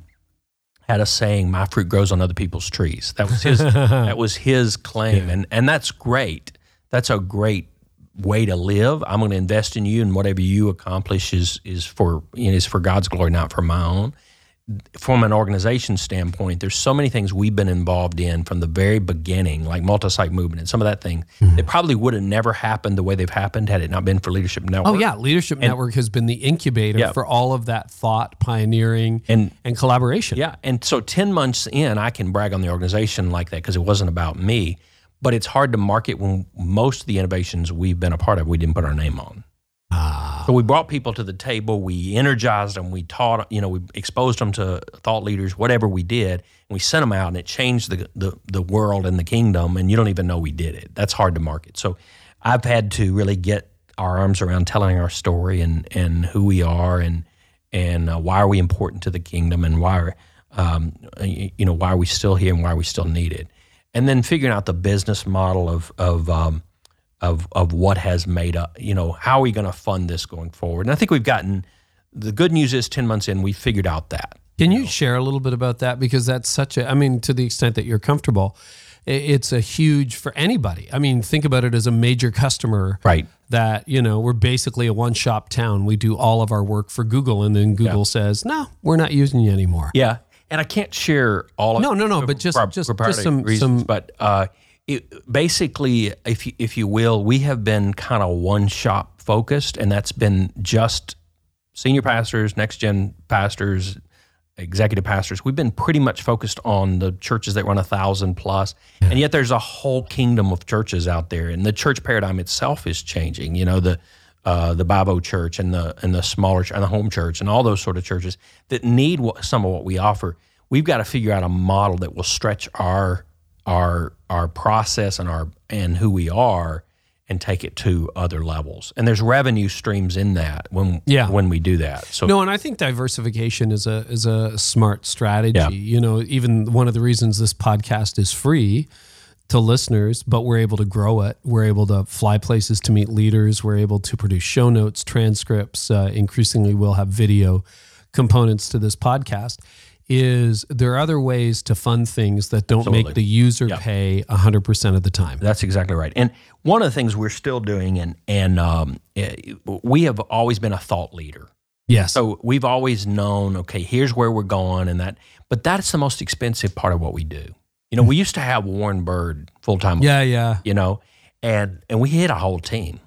had a saying, "My fruit grows on other people's trees." That was his that was his claim, and and that's great. That's a great way to live. I'm going to invest in you, and whatever you accomplish is is for you know, is for God's glory, not for my own from an organization standpoint, there's so many things we've been involved in from the very beginning, like multi-site movement and some of that thing mm-hmm. that probably would have never happened the way they've happened had it not been for Leadership Network. Oh yeah, Leadership Network has been the incubator Yeah. for all of that thought, pioneering, And- and collaboration. Yeah, and so 10 months in, I can brag on the organization like that because it wasn't about me. But it's hard to market when most of the innovations we've been a part of, we didn't put our name on. Ah. So we brought people to the table, we energized them, we taught, you know, we exposed them to thought leaders, whatever we did, and we sent them out, and it changed the, the the world and the kingdom, and you don't even know we did it. That's hard to market. So I've had to really get our arms around telling our story and and who we are and and uh, why are we important to the kingdom and why are um, you know why are we still here and why are we still needed, and then figuring out the business model of of um, of of what has made up. You know, how are we going to fund this going forward? And I think we've gotten. The good news is, ten months in, we figured out that. Can you share a little bit about that? Because that's such a, I mean, to the extent that you're comfortable, it's a huge for anybody. I mean, think about it as a major customer. Right. That, you know, we're basically a one shop town. We do all of our work for Google, and then Google says, no, we're not using you anymore. Yeah, and I can't share all. of No, no, no, but just- just- just some- reasons. some- But uh, it, basically, if you, if you will, we have been kind of one shop focused, and that's been just senior pastors, next gen pastors, executive pastors. We've been pretty much focused on the churches that run a thousand plus, and yet there's a whole kingdom of churches out there, and the church paradigm itself is changing. You know the. Uh, the Bible church and the and the smaller and the home church and all those sort of churches that need what, some of what we offer. We've got to figure out a model that will stretch our our our process and our and who we are and take it to other levels. And there's revenue streams in that when Yeah. when we do that. So No, and I think diversification is a is a smart strategy. Yeah. You know, even one of the reasons this podcast is free to listeners, but we're able to grow it. We're able to fly places to meet leaders. We're able to produce show notes, transcripts. Uh, increasingly, we'll have video components to this podcast. Is there are other ways to fund things that don't Absolutely. make the user pay hundred percent of the time? That's exactly right. And one of the things we're still doing, and and um, eh, we have always been a thought leader. Yes. So we've always known, okay, here's where we're going, and that. But that's the most expensive part of what we do. You know, we used to have Warren Bird full time. yeah, yeah. You know, and and we hit a whole team.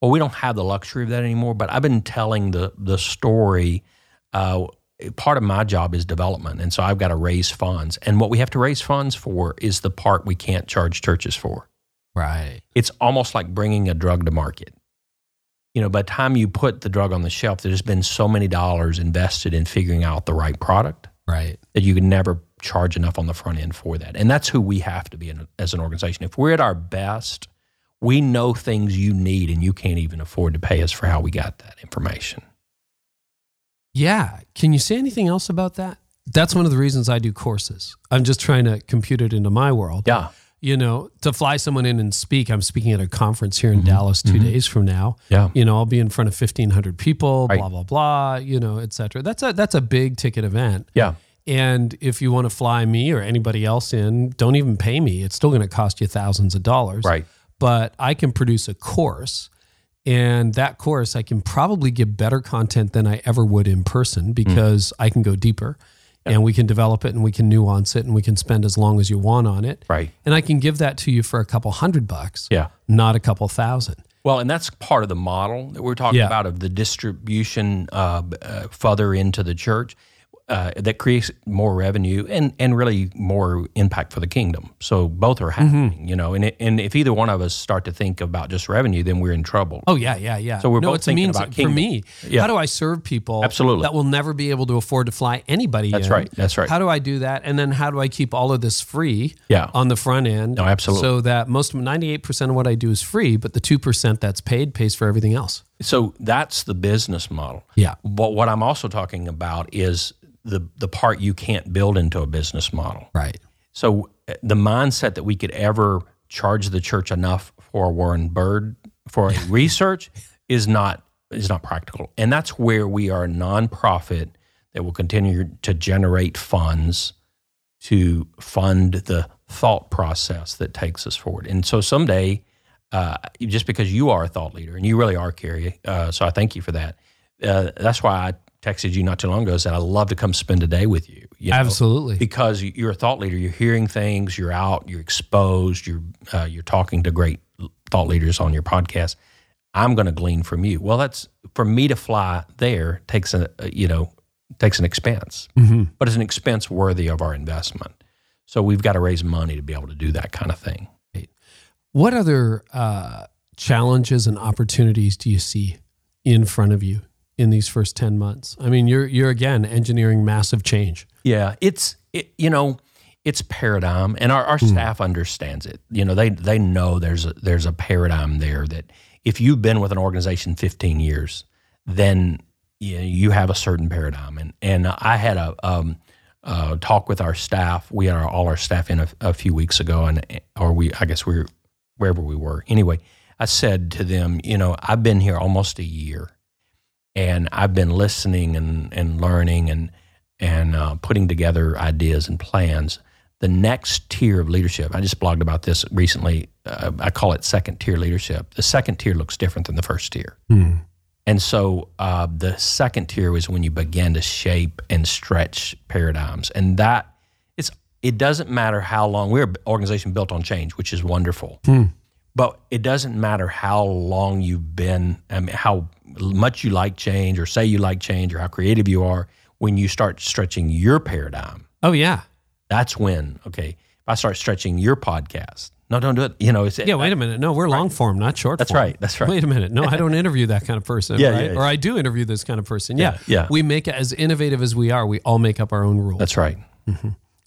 Well, we don't have the luxury of that anymore. But I've been telling the the story. Uh, part of my job is development, and so I've got to raise funds. And what we have to raise funds for is the part we can't charge churches for Right. it's almost like bringing a drug to market. You know, by the time you put the drug on the shelf, there's been so many dollars invested in figuring out the right product Right. that you can never charge enough on the front end for that. And that's who we have to be in, as an organization. If we're at our best, we know things you need and you can't even afford to pay us for how we got that information. Yeah. Can you say anything else about that? That's one of the reasons I do courses. I'm just trying to compute it into my world. Yeah. You know, to fly someone in and speak, I'm speaking at a conference here in mm-hmm. Dallas 2 mm-hmm. days from now. Yeah. You know, I'll be in front of 1,500 people, Right. blah, blah, blah, you know, et cetera. That's a, that's a big ticket event. Yeah. And if you want to fly me or anybody else in, don't even pay me. It's still going to cost you thousands of dollars. Right. But I can produce a course. And that course, I can probably give better content than I ever would in person because I can go deeper and we can develop it and we can nuance it and we can spend as long as you want on it. Right. And I can give that to you for a couple hundred bucks, Yeah. not a couple thousand. Well, and that's part of the model that we're talking Yeah. about of the distribution uh, uh, further into the church. Uh, that creates more revenue and and really more impact for the kingdom. So both are Mm-hmm. happening, you know. And it, and if either one of us start to think about just revenue, then we're in trouble. Oh yeah, yeah, yeah. So we're no, both it's thinking means about for kingdom. me. Yeah. How do I serve people? Absolutely. That will never be able to afford to fly anybody. That's in? right. That's right. How do I do that? And then how do I keep all of this free? Yeah. On the front end. No, absolutely. So that most ninety eight percent of what I do is free, but the two percent that's paid pays for everything else. So that's the business model. Yeah. But what I'm also talking about is the the part you can't build into a business model. Right. So uh, the mindset that we could ever charge the church enough for Warren Bird for research is not is not practical. And that's where we are a nonprofit that will continue to generate funds to fund the thought process that takes us forward. And so someday, uh, just because you are a thought leader, and you really are, Carey, uh, so I thank you for that. Uh, that's why I texted you not too long ago. Said I'd love to come spend a day with you. you know? Absolutely. because you're a thought leader. You're hearing things. You're out. You're exposed. You're uh, you're talking to great thought leaders on your podcast. I'm going to glean from you. Well, that's for me to fly there takes a a, you know takes an expense, but it's an expense worthy of our investment. So we've got to raise money to be able to do that kind of thing. What other uh, challenges and opportunities do you see in front of you in these first ten months? I mean, you're you're again engineering massive change. Yeah, it's it, you know, it's paradigm, and our, our staff understands it. You know, they they know there's a, there's a paradigm there that if you've been with an organization 15 years, then you, know, you have a certain paradigm. And and I had a um, uh, talk with our staff. We had our, all our staff in a, a few weeks ago, and or we I guess we were wherever we were. Anyway, I said to them, you know, I've been here almost a year, and I've been listening and and learning and and uh, putting together ideas and plans. The next tier of leadership, I just blogged about this recently. Uh, I call it second tier leadership. The second tier looks different than the first tier. And so uh, the second tier is when you begin to shape and stretch paradigms. And that it's it doesn't matter how long we're an organization built on change, which is wonderful. But it doesn't matter how long you've been, I mean, how much you like change, or say you like change, or how creative you are. When you start stretching your paradigm, Oh yeah. that's when okay. If I start stretching your podcast, no, don't do it. You know, it's Yeah, wait a minute. No, we're long form, not short That's form. right, that's right. Wait a minute. No, I don't interview that kind of person. Yeah, right? yeah, yeah. Or I do interview this kind of person. Yeah. Yeah, yeah. We make it as innovative as we are. We all make up our own rules. That's right.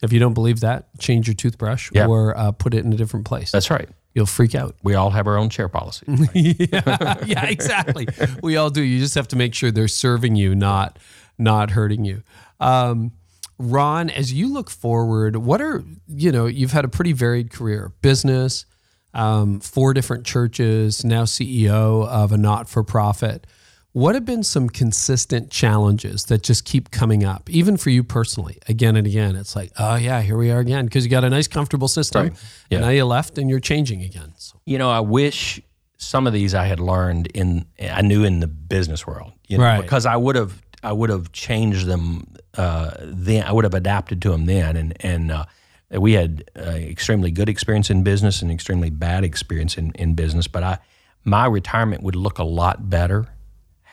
if you don't believe that, change your toothbrush Yeah. or uh, put it in a different place. That's right. You'll freak out. We all have our own chair policy. yeah, yeah, exactly. we all do. You just have to make sure they're serving you, not not hurting you. Um, Ron, as you look forward, what are you know? You've had a pretty varied career: business, um, four different churches, now CEO of a not-for-profit. What have been some consistent challenges that just keep coming up, even for you personally, again and again? It's like, oh yeah, here we are again, because you got a nice, comfortable system, Yeah. and now you left and you're changing again. So, You know, I wish some of these I had learned in I knew in the business world, you know, Right. because I would have I would have changed them uh, then. I would have adapted to them then, and and uh, we had uh, extremely good experience in business and extremely bad experience in, in business. But I my retirement would look a lot better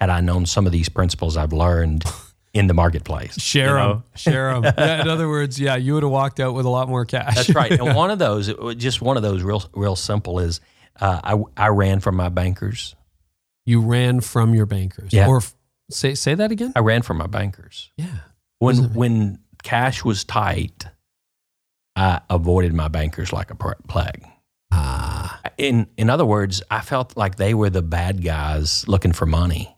had I known some of these principles I've learned in the marketplace. Share you them. know? Share them. Yeah, in other words, yeah, you would have walked out with a lot more cash. That's right. And one of those, just one of those, real real simple is uh, I I ran from my bankers. You ran from your bankers. Yeah. Or f- say say that again. I ran from my bankers. Yeah. When when cash was tight, I avoided my bankers like a plague. Ah. In in other words, I felt like they were the bad guys looking for money.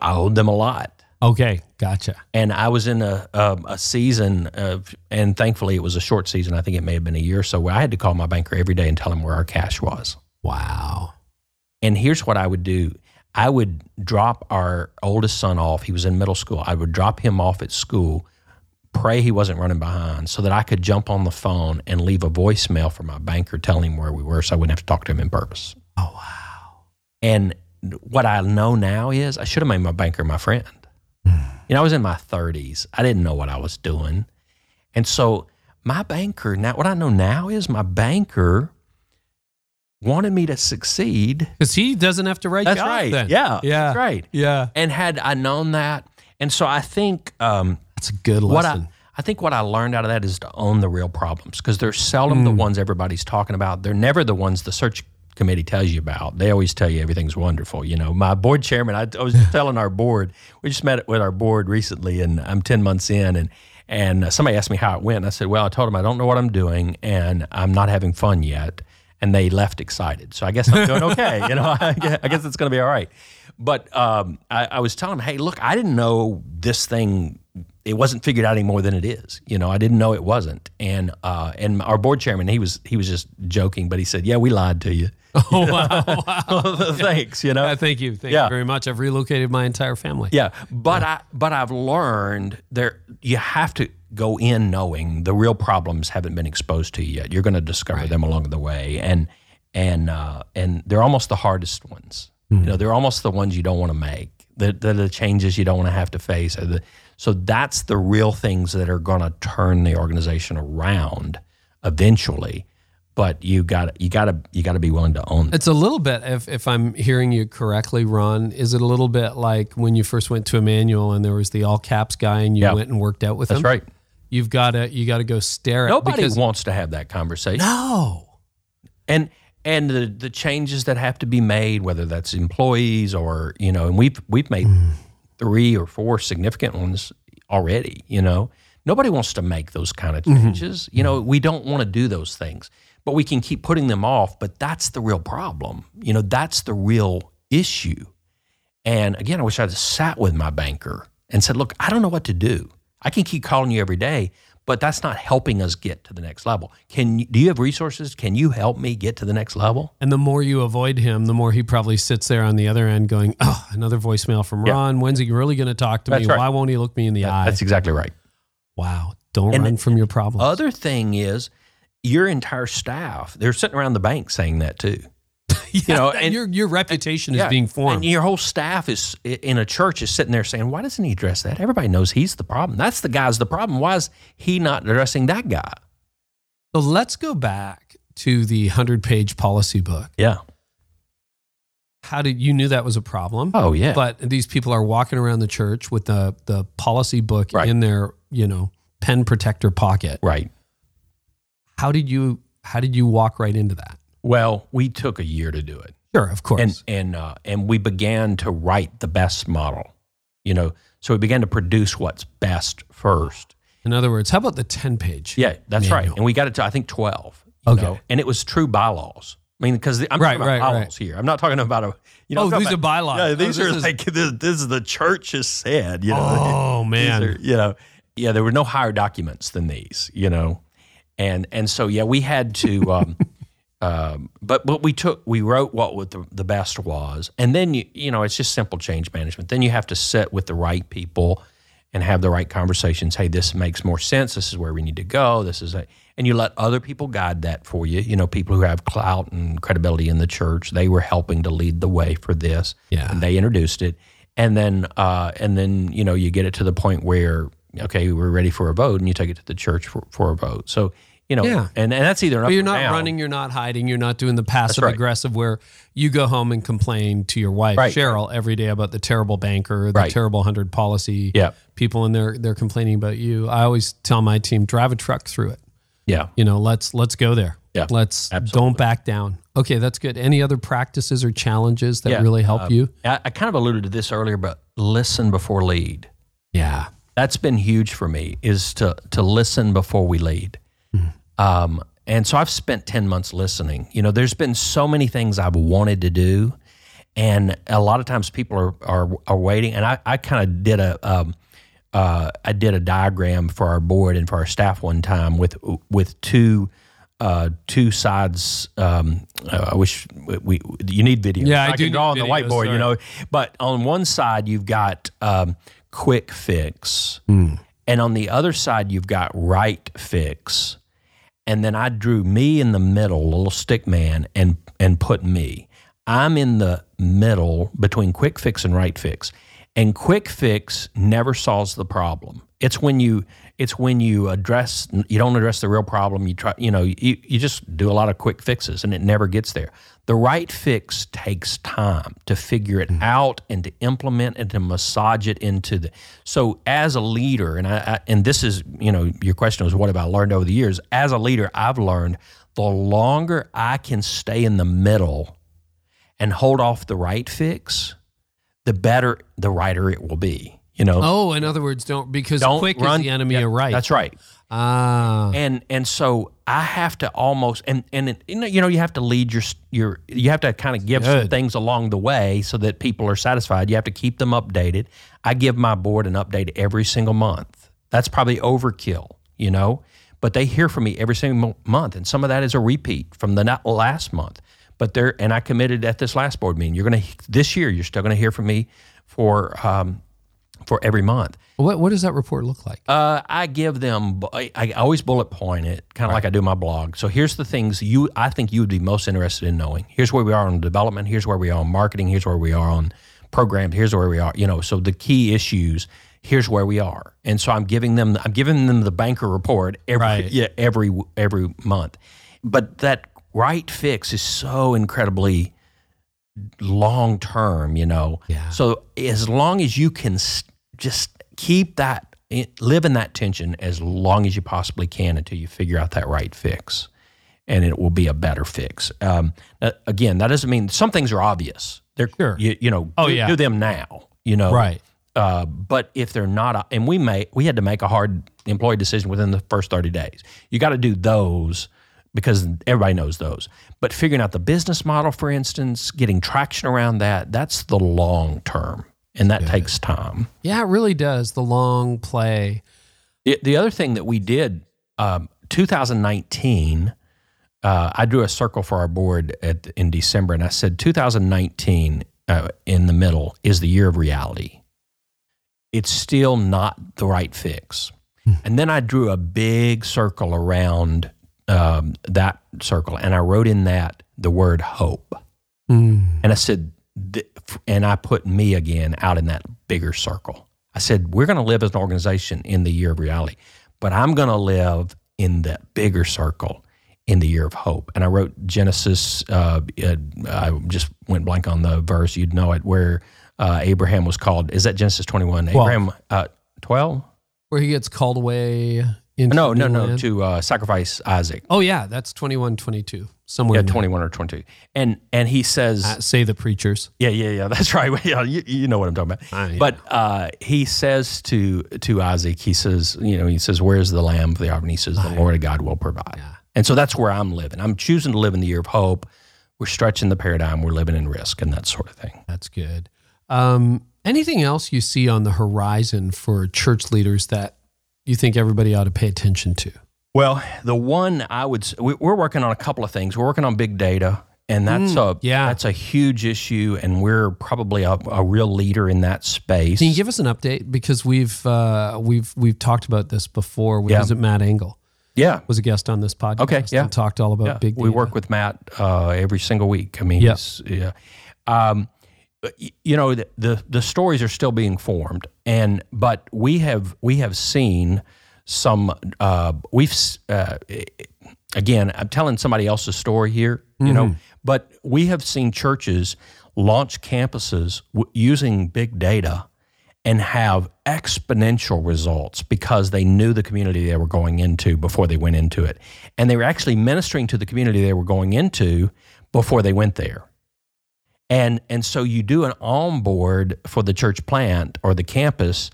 I owed them a lot, Okay. Gotcha. and I was in a a, a season of, and thankfully it was a short season. I think it may have been a year or so where I had to call my banker every day and tell him where our cash was. Wow. And here's what I would do. I would drop our oldest son off. He was in middle school. I would drop him off at school, pray he wasn't running behind so that I could jump on the phone and leave a voicemail for my banker telling him where we were so I wouldn't have to talk to him in purpose. Oh wow. And what I know now is I should have made my banker my friend. You know, I was in my 30s. I didn't know what I was doing. And so my banker, now what I know now is my banker wanted me to succeed Because he doesn't have to write That's you right. then. Yeah, Yeah. that's right. Yeah. And had I known that, and so I think um, That's a good what lesson. I, I think what I learned out of that is to own the real problems because they're seldom Mm. the ones everybody's talking about. They're never the ones the search committee tells you about. They always tell you everything's wonderful. You know, my board chairman, I, I was telling our board, we just met with our board recently, and I'm 10 months in, and and somebody asked me how it went. And I said, well, I told them I don't know what I'm doing, and I'm not having fun yet. And they left excited. So I guess I'm doing okay. you know, I guess, I guess it's going to be all right. But um, I, I was telling them, hey, look, I didn't know this thing. It wasn't figured out any more than it is. You know, I didn't know it wasn't. And uh, and our board chairman, he was he was just joking, but he said, yeah, we lied to you. oh, wow. Thanks. You know. Uh, thank you. Thank Yeah. you very much. I've relocated my entire family. Yeah, but I but I've learned there you have to go in knowing the real problems haven't been exposed to you yet. You're going to discover them along the way, and and uh, and they're almost the hardest ones. You know, they're almost the ones you don't want to make. They're, they're the changes you don't want to have to face. The, so that's the real things that are going to turn the organization around eventually. But you got you got to you got to be willing to own. It's a little bit, if, if I'm hearing you correctly, Ron, is it a little bit like when you first went to Immanuel and there was the all caps guy and you Yeah. went and worked out with That's him? That's right. You've got to you got to go stare at Nobody wants to have that conversation. no. and and the the changes that have to be made, whether that's employees or you know, and we've we've made hmm. three or four significant ones already. You know, nobody wants to make those kind of mm-hmm. changes. You know, we don't want to do those things, but we can keep putting them off. But that's the real problem. You know, that's the real issue. And again, I wish I'd sat with my banker and said, "Look, I don't know what to do. I can keep calling you every day." But that's not helping us get to the next level. Can you, do you have resources? Can you help me get to the next level? And the more you avoid him, the more he probably sits there on the other end going, oh, another voicemail from Yeah. Ron. When's he really going to talk to me? Right. Why won't he look me in the eye? That's exactly right. wow. Don't And run from your problems. Other thing is your entire staff, they're sitting around the bank saying that too. you know, and your, your reputation is yeah, being formed. And your whole staff is in a church is sitting there saying, "Why doesn't he address that?" Everybody knows he's the problem. That's the guy's the problem. Why is he not addressing that guy? so let's go back to the 100 page policy book. Yeah. How did you knew that was a problem? Oh yeah. But these people are walking around the church with the, the policy book Right. in their, you know, pen protector pocket. right. How did you how did you walk right into that? Well, we took a year to do it. Sure, of course. and and uh, and we began to write the best model. You know, so we began to produce what's best first. in other words, how about the 10 page? Yeah, that's right. And we got it to I think twelve. you Okay. know, and it was true bylaws. I mean, because I'm Right, talking about right, right. bylaws here. I'm not talking about a. You know, Oh, these are bylaws. Yeah, Oh, these this are is- like this, this is the church has said. You know, Oh, man. are, you know, yeah, there were no higher documents than these. You know, and and so yeah, we had to. Um, um, but but we took we wrote what the, the best was, and then you you know it's just simple change management. Then you have to sit with the right people and have the right conversations. Hey, this makes more sense. This is where we need to go. This is a, and you let other people guide that for you. You know, people who have clout and credibility in the church. They were helping to lead the way for this. Yeah. and they introduced it, and then uh, and then you know you get it to the point where okay, we're ready for a vote, and you take it to the church for, for a vote. So. You know, Yeah. and, and that's either you're not down. running, you're not hiding, you're not doing the passive right. aggressive where you go home and complain to your wife, Right. Cheryl, every day about the terrible banker, the Right. terrible 100 policy. Yeah. People and they're they're complaining about you. I always tell my team, drive a truck through it. Yeah. You know, let's let's go there. Yeah, Let's absolutely. don't back down. Okay, that's good. Any other practices or challenges that Yeah, really help uh, you? I, I kind of alluded to this earlier, but listen before lead. Yeah. That's been huge for me is to to listen before we lead. Um, and so I've spent ten months listening. You know, there's been so many things I've wanted to do, and a lot of times people are are, are waiting. And I, I kind of did a um, uh, I did a diagram for our board and for our staff one time with with two. Uh, two sides. Um, uh, I wish we, we you need video. Yeah, I I do can draw on the whiteboard. sorry. You know, but on one side you've got um, quick fix, Hmm. and on the other side you've got right fix. And then I drew me in the middle, little stick man, and and put me. I'm in the middle between quick fix and right fix. And quick fix never solves the problem. It's when you it's when you address you don't address the real problem. You try you know you, you just do a lot of quick fixes and it never gets there. The right fix takes time to figure it mm-hmm. out and to implement and to massage it into the. So as a leader, and I, I and this is you know your question was what have I learned over the years? As a leader, I've learned the longer I can stay in the middle and hold off the right fix, the better the righter it will be. You know, Oh, in other words, don't because don't quick run is the enemy Yeah, of right. That's right. Ah, And and so I have to almost and and it, you know you have to lead your your you have to kind of give some things along the way so that people are satisfied. You have to keep them updated. I give my board an update every single month. That's probably overkill, you know, but they hear from me every single month, and some of that is a repeat from the not last month. But they're and I committed at this last board meeting. You're gonna this year. You're still gonna hear from me for um, for every month. what what does that report look like? Uh, I give them. I, I always bullet point it, kind of like I do my blog. So here's the things you. I think you would be most interested in knowing. Here's where we are on development. Here's where we are on marketing. Here's where we are on programs. Here's where we are. You know, so the key issues. Here's where we are, and so I'm giving them. I'm giving them the banker report every Right. yeah every every month. But that right fix is so incredibly long term, you know. Yeah. So as long as you can s- just keep that, live in that tension as long as you possibly can until you figure out that right fix, and it will be a better fix. Um, uh, again, that doesn't mean some things are obvious. They're Sure. you, you know. Oh, do, yeah. do them now. You know. Right. Uh, but if they're not, and we may, we had to make a hard employee decision within the first 30 days. You got to do those because everybody knows those. But figuring out the business model, for instance, getting traction around that, that's the long term. And that takes time. Yeah, it really does. The long play. The, the other thing that we did, um, 2019, uh, I drew a circle for our board at, in December, and I said 2019 uh, in the middle is the year of reality. It's still not the right fix. And then I drew a big circle around um, that circle, and I wrote in that the word hope. And I said, th- and I put me again out in that bigger circle. I said, we're going to live as an organization in the year of reality, but I'm going to live in that bigger circle in the year of hope. And I wrote Genesis, uh, uh, I just went blank on the verse, you'd know it, where uh, Abraham was called. Is that Genesis 21? Abraham, uh, 12? Where he gets called away into No, no, new no, land. to uh, sacrifice Isaac. Oh yeah, that's 21, 22. Somewhere Yeah, 21 or 22. And and he says, Uh, say the preachers. Yeah, yeah, yeah. That's right. Yeah, you, you know what I'm talking about. Ah, yeah. But uh, he says to to Isaac, he says, you know, he says, "Where's the lamb for the offering?" He says, "The Lord of God will provide." And so that's where I'm living. I'm choosing to live in the year of hope. We're stretching the paradigm. We're living in risk and that sort of thing. That's good. Um, anything else you see on the horizon for church leaders that you think everybody ought to pay attention to? Well, the one I would we- we're working on a couple of things. We're working on big data, and that's a yeah. that's a huge issue, and we're probably a, a real leader in that space. Can you give us an update because we've uh, we've we've talked about this before. We Yeah. visit Matt Engel yeah, was a guest on this podcast. Okay, yeah. and talked all about Yeah, big. we work with Matt uh, every single week. I mean, Yeah. yeah. Um, you know, the, the the stories are still being formed, and but we have we have seen some. Uh, we've uh, again, I'm telling somebody else's story here. You know, but we have seen churches launch campuses w- using big data and have exponential results because they knew the community they were going into before they went into it. And they were actually ministering to the community they were going into before they went there. And and so you do an onboard for the church plant or the campus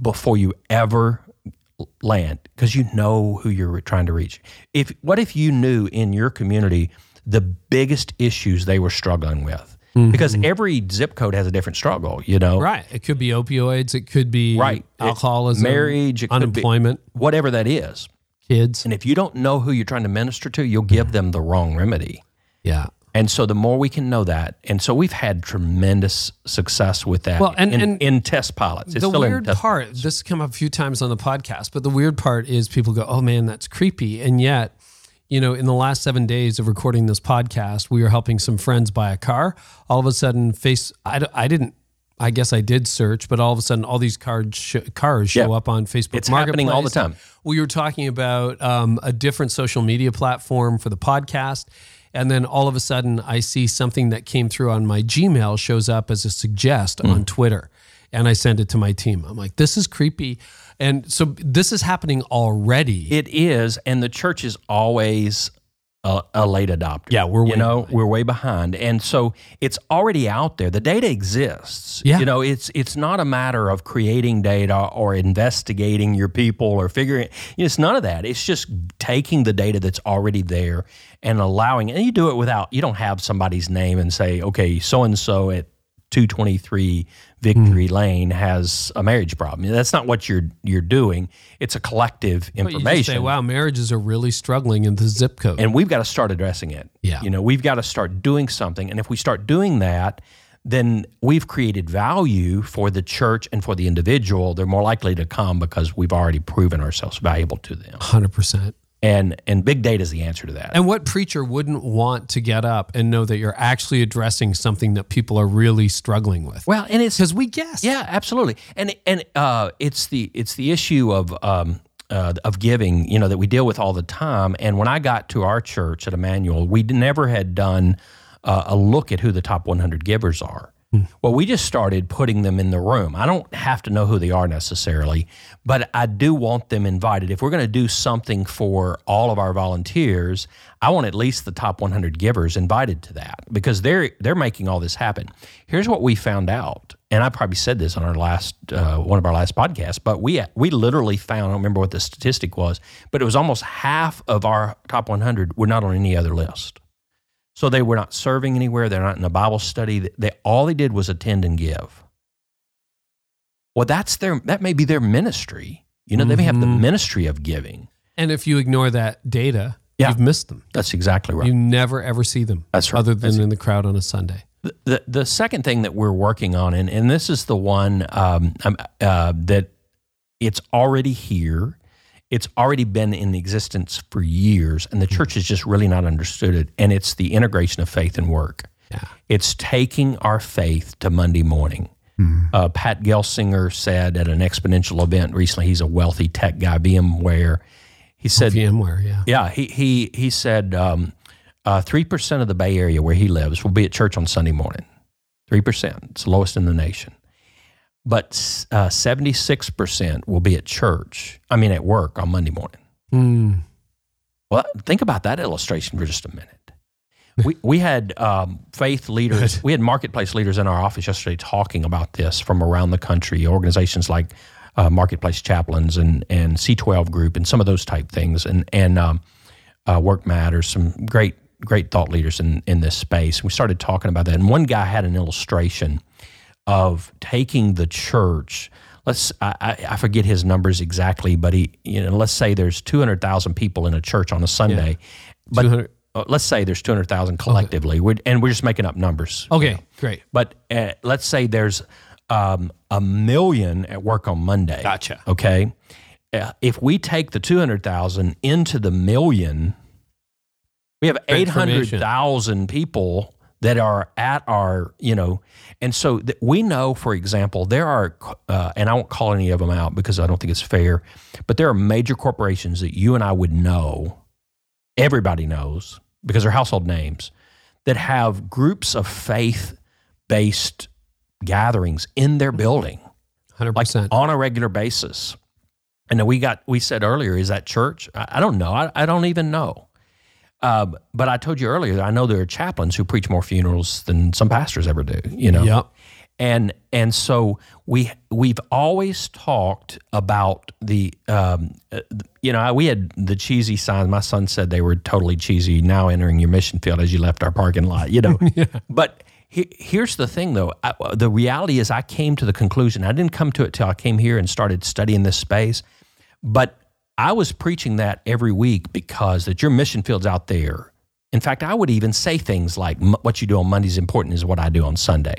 before you ever land because you know who you're trying to reach. If what if you knew in your community the biggest issues they were struggling with? Mm-hmm. Because every zip code has a different struggle, you know. Right. It could be opioids. It could be Right. It- alcoholism, marriage, it could be- unemployment, Whatever that is. kids. And if you don't know who you're trying to minister to, you'll give them the wrong remedy. Yeah. And so the more we can know that, and so we've had tremendous success with that Well, and- in, and in test pilots. It's the weird part, this has come up a few times on the podcast, but the weird part is people go, oh man, that's creepy. And yet, you know, in the last seven days of recording this podcast, we were helping some friends buy a car. All of a sudden, face I, I didn't, I guess I did search, but all of a sudden, all these cards sh- cars show Yeah. up on Facebook. It's happening all the time. We were talking about um, a different social media platform for the podcast. And then all of a sudden, I see something that came through on my Gmail shows up as a suggest Mm. on Twitter. And I send it to my team. I'm like, this is creepy. And so this is happening already. It is, and the church is always a, a late adopter. Yeah, we're you way know we're way behind, and so it's already out there. The data exists. Yeah. you know it's it's not a matter of creating data or investigating your people or figuring. It's none of that. It's just taking the data that's already there and allowing, and you do it without. You don't have somebody's name and say, okay, so and so at 223 Victory Hmm. Lane has a marriage problem. That's not what you're you're doing. It's a collective information. say, wow, marriages are really struggling in the zip code. and we've got to start addressing it. Yeah. You know, we've got to start doing something. And if we start doing that, then we've created value for the church and for the individual. They're more likely to come because we've already proven ourselves valuable to them. 100%. And and big data is the answer to that. And what preacher wouldn't want to get up and know that you're actually addressing something that people are really struggling with? well, and it's Because we guess. Yeah, absolutely. And and uh, it's the it's the issue of um, uh, of giving, you know, that we deal with all the time. And when I got to our church at Immanuel, we never had done uh, a look at who the top 100 givers are. Well, we just started putting them in the room. I don't have to know who they are necessarily, but I do want them invited. If we're going to do something for all of our volunteers, I want at least the top 100 givers invited to that because they're they're making all this happen. Here's what we found out, and I probably said this on our last uh, one of our last podcasts, but we we literally found I don't remember what the statistic was, but it was almost half of our top 100 were not on any other list. So they were not serving anywhere. They're not in a Bible study. They all they did was attend and give. Well, that's their that may be their ministry. You know, they may have the ministry of giving. And if you ignore that data, Yeah. you've missed them. That's exactly right. You never ever see them. That's right. Other than in the crowd on a Sunday. The, the the second thing that we're working on, and, and this is the one um, um, uh, that it's already here. It's already been in existence for years, and the church has just really not understood it. And it's the integration of faith and work. Yeah. It's taking our faith to Monday morning. Uh, Pat Gelsinger said at an exponential event recently, he's a wealthy tech guy, VMware. He said, VMware, yeah. yeah, he he he said um, three percent of the Bay Area where he lives will be at church on Sunday morning. Three percent, it's the lowest in the nation. But six percent will be at church. I mean, at work on Monday morning. Hmm. Well, think about that illustration for just a minute. We we had um, faith leaders, we had marketplace leaders in our office yesterday talking about this from around the country. Organizations like uh, Marketplace Chaplains and and C12 Group and some of those type things, and and um, uh, Work Matters, some great great thought leaders in in this space. We started talking about that, and one guy had an illustration of taking the church. Let's I, I forget his numbers exactly, but he you know let's say there's two hundred thousand people in a church on a Sunday, but uh, let's say there's two hundred thousand collectively, we're, and we're just making up numbers. Okay, great. But uh, let's say there's um, a million at work on Monday. Gotcha. Okay. Uh, if we take the 200,000 into the million, we have Transformation. 800,000 people that are at our, you know, and so th- we know, for example, there are, uh, and I won't call any of them out because I don't think it's fair, but there are major corporations that you and I would know, everybody knows because they're household names, that have groups of faith based gatherings in their building 100%. on a regular basis. And we got we said earlier, is that church? I, I don't know. I, I don't even know. Um, but I told you earlier that I know there are chaplains who preach more funerals than some pastors ever do. You know. Yep. And and so we we've always talked about the um, uh, you know we had the cheesy signs. My son said they were totally cheesy. Now entering your mission field as you left our parking lot. You know. yeah. But he, here's the thing, though. I, the reality is, I came to the conclusion. I didn't come to it till I came here and started studying this space. But I was preaching that every week because that your mission field's out there. In fact, I would even say things like, "What you do on Monday is important is what I do on Sunday."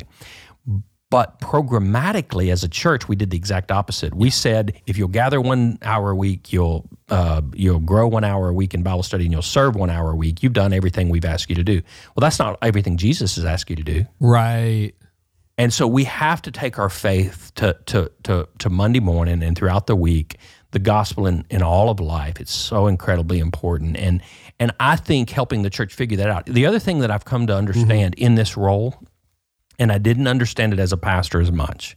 But programmatically, as a church, we did the exact opposite. We said, if you'll gather one hour a week, you'll uh, you'll grow one hour a week in Bible study, and you'll serve one hour a week. You've done everything we've asked you to do. Well, that's not everything Jesus has asked you to do. Right. And so we have to take our faith to, to, to, to Monday morning and throughout the week, the gospel in, in all of life. It's so incredibly important. And, and I think helping the church figure that out. The other thing that I've come to understand in this role, and I didn't understand it as a pastor as much,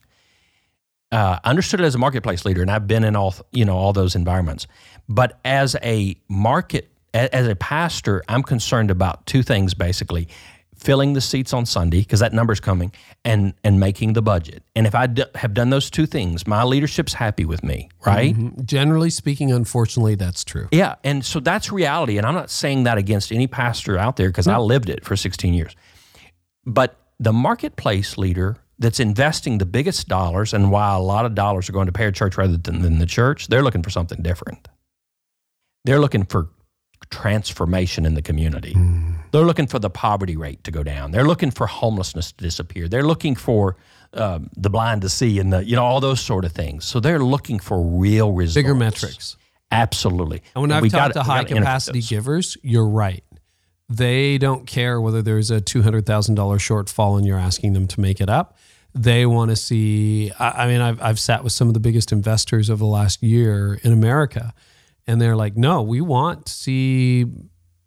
uh, understood it as a marketplace leader, and I've been in all you know all those environments. But as a market, as a pastor, I'm concerned about two things basically: filling the seats on Sunday because that number's coming, and and making the budget. And if I d- have done those two things, my leadership's happy with me, right? Mm-hmm. Generally speaking, unfortunately, that's true. Yeah, and so that's reality. And I'm not saying that against any pastor out there because I lived it for 16 years. But the marketplace leader that's investing the biggest dollars, and while a lot of dollars are going to parachurch rather than, than the church, they're looking for something different. They're looking for transformation in the community. They're looking for the poverty rate to go down. They're looking for homelessness to disappear. They're looking for um, the blind to see and the you know all those sort of things. So they're looking for real results, Bigger metrics. Absolutely. And when I've talked gotta- to high capacity givers, you're right. They don't care whether there's a $200,000 shortfall and you're asking them to make it up. They want to see. I, I mean, I've, I've sat with some of the biggest investors over the last year in America, and they're like, no, we want to see,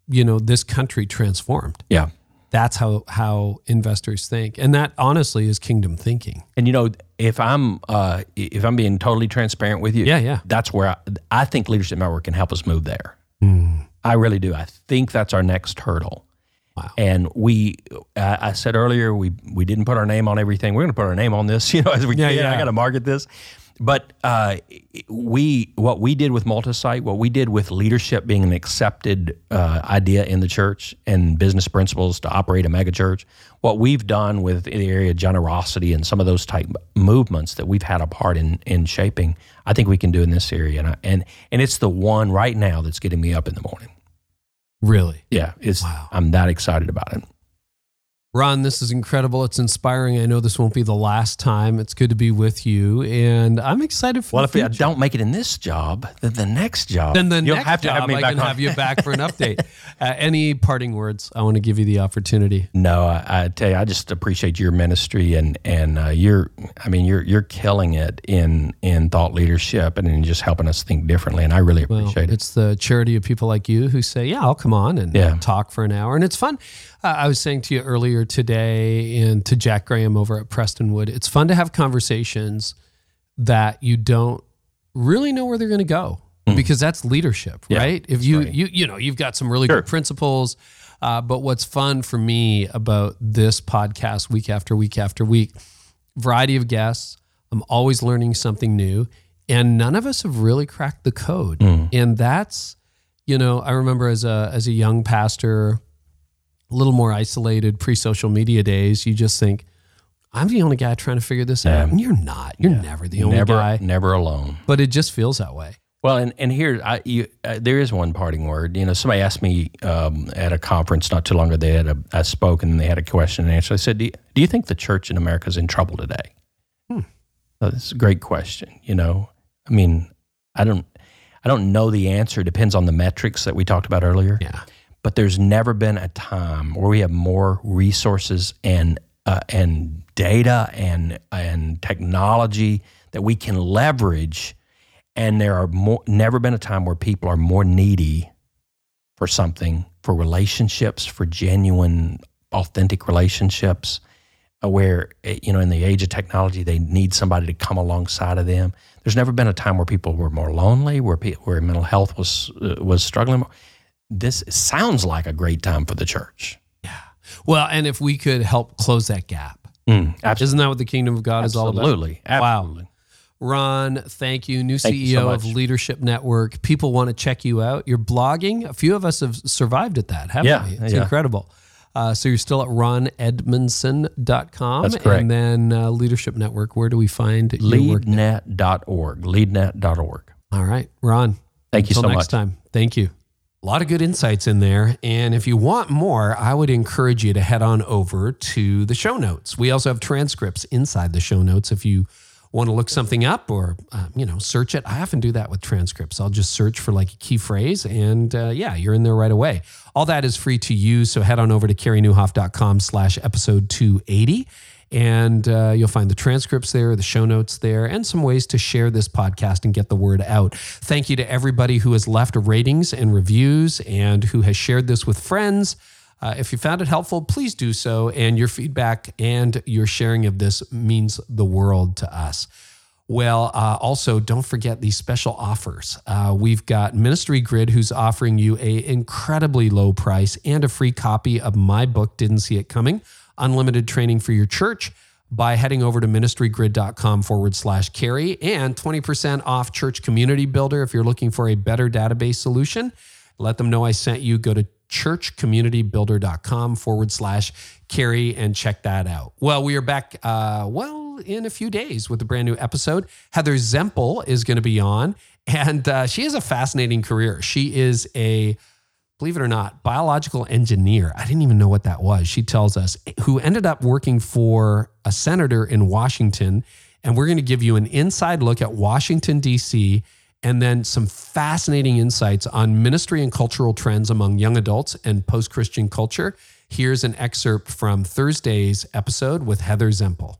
you know, this country transformed. Yeah. That's how, how investors think. And that honestly is kingdom thinking. And you know, if I'm uh, if I'm being totally transparent with you, Yeah, yeah. that's where I, I think Leadership Network can help us move there. Hmm. I really do. I think that's our next hurdle. Wow. And we, I, I said earlier, we we didn't put our name on everything. We're going to put our name on this, you know, as we Yeah, can. yeah. I got to market this. But uh, we, what we did with multi-site, what we did with leadership being an accepted uh, idea in the church and business principles to operate a mega church, what we've done with the area of generosity and some of those type movements that we've had a part in in shaping, I think we can do in this area. And I, and and it's the one right now that's getting me up in the morning. Really. Yeah, it's Wow. I'm that excited about it. Ron, this is incredible. It's inspiring. I know this won't be the last time. It's good to be with you, and I'm excited for you. Well, if I don't make it in this job, then the next job, then the you'll next have to job, have me I back can on. have you back for an update. uh, any parting words? I want to give you the opportunity. No, I, I tell you, I just appreciate your ministry and and uh, you're, I mean, you're you're killing it in in thought leadership and in just helping us think differently, and I really Well, appreciate it. it's the charity of people like you who say, "Yeah, I'll come on and Yeah. talk for an hour," and it's fun. Uh, I was saying to you earlier today, and to Jack Graham over at Prestonwood, it's fun to have conversations that you don't really know where they're going to go because that's leadership, Mm. Yeah, right? If you you you know you've got some really Sure. good principles, uh, but what's fun for me about this podcast week after week after week, variety of guests. I'm always learning something new, and none of us have really cracked the code. And that's, you know, I remember as a as a young pastor, a little more isolated pre-social media days. You just think, I'm the only guy trying to figure this out, and you're not. You're never the only never guy. never alone. But it just feels that way. Well, and and here, I, you, uh, there is one parting word. You know, somebody asked me um, at a conference not too long ago. They had a, I spoke and they had a question and answer. I said, "Do you, do you think the church in America is in trouble today?" Hmm. Uh, That's a great question. You know, I mean, I don't, I don't know the answer. It depends on the metrics that we talked about earlier. Yeah. But there's never been a time where we have more resources and uh, and data and and technology that we can leverage. And there are more never been a time where people are more needy for something for relationships for genuine authentic relationships uh, where eh, you know in the age of technology they need somebody to come alongside of them. There's never been a time where people were more lonely where pe- where mental health was uh, was struggling this sounds like a great time for the church Yeah. Well, and if we could help close that gap, mm, absolutely isn't that what the kingdom of God is all about? absolutely Wow. Ron, thank you. New Thank you CEO so of. Leadership Network. People want to check you out. You're blogging. A few of us have survived at that, haven't Yeah, we? It's yeah. incredible. Uh, so you're still at ronedmondson.com. That's correct. And then uh, Leadership Network, where do we find your work? leadnet.org leadnet.org All right, Ron. Thank you so much. Until so next much. time. Thank you. A lot of good insights in there. And if you want more, I would encourage you to head on over to the show notes. We also have transcripts inside the show notes if you want to look something up or, uh, you know, search it. I often do that with transcripts. I'll just search for like a key phrase and uh, yeah, you're in there right away. All that is free to use. So head on over to careynieuwhof.com slash episode 280 And uh, you'll find the transcripts there, the show notes there, and some ways to share this podcast and get the word out. Thank you to everybody who has left ratings and reviews and who has shared this with friends. Uh, if you found it helpful, please do so. And your feedback and your sharing of this means the world to us. Well, uh, also don't forget these special offers. Uh, we've got Ministry Grid, who's offering you a incredibly low price and a free copy of my book, Didn't See It Coming, unlimited training for your church by heading over to ministrygrid.com forward slash carey and 20% off Church Community Builder if you're looking for a better database solution. Let them know I sent you. Go to churchcommunitybuilder.com forward slash carey and check that out. Well, we are back, uh, well, in a few days with a brand new episode. Heather Zempel is going to be on, and uh, she has a fascinating career. She is a believe it or not, biological engineer. I didn't even know what that was. She tells us, who ended up working for a senator in Washington. And we're going to give you an inside look at Washington, D.C and then some fascinating insights on ministry and cultural trends among young adults and post Christian culture. Here's an excerpt from Thursday's episode with Heather Zempel.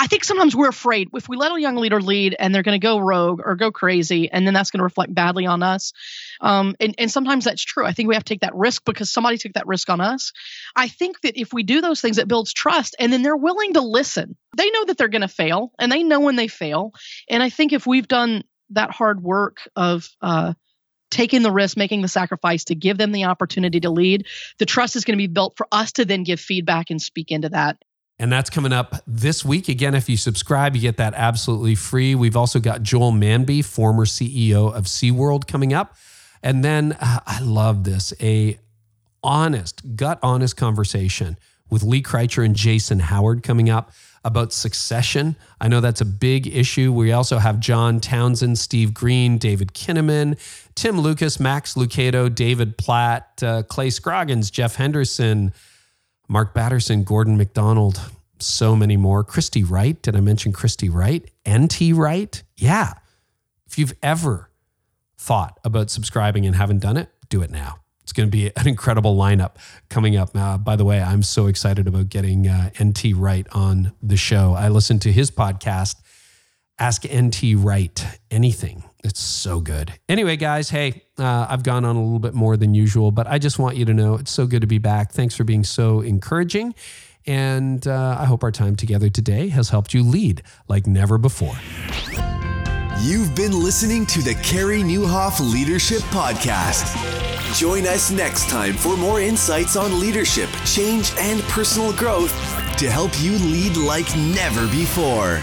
I think sometimes we're afraid if we let a young leader lead and they're going to go rogue or go crazy, and then that's going to reflect badly on us. Um, and, and sometimes that's true. I think we have to take that risk because somebody took that risk on us. I think that if we do those things, it builds trust, and then they're willing to listen. They know that they're going to fail, and they know when they fail. And I think if we've done that hard work of uh, taking the risk, making the sacrifice to give them the opportunity to lead, the trust is going to be built for us to then give feedback and speak into that. And that's coming up this week. Again, if you subscribe, you get that absolutely free. We've also got Joel Manby, former CEO of SeaWorld, coming up. And then uh, I love this a honest, gut honest conversation with Lee Kricher and Jason Howard coming up about succession. I know that's a big issue. We also have John Townsend, Steve Green, David Kinnaman, Tim Lucas, Max Lucado, David Platt, uh, Clay Scroggins, Jeff Henderson, Mark Batterson, Gordon MacDonald, so many more. Christy Wright. Did I mention Christy Wright? NT Wright? Yeah. If you've ever thought about subscribing and haven't done it, do it now. It's going to be an incredible lineup coming up. Uh, by the way, I'm so excited about getting uh, NT Wright on the show. I listened to his podcast, Ask NT Wright Anything. It's so good. Anyway, guys, hey, uh, I've gone on a little bit more than usual, but I just want you to know it's so good to be back. Thanks for being so encouraging. And uh, I hope our time together today has helped you lead like never before. You've been listening to the Carey Nieuwhof Leadership Podcast. Join us next time for more insights on leadership, change, and personal growth to help you lead like never before.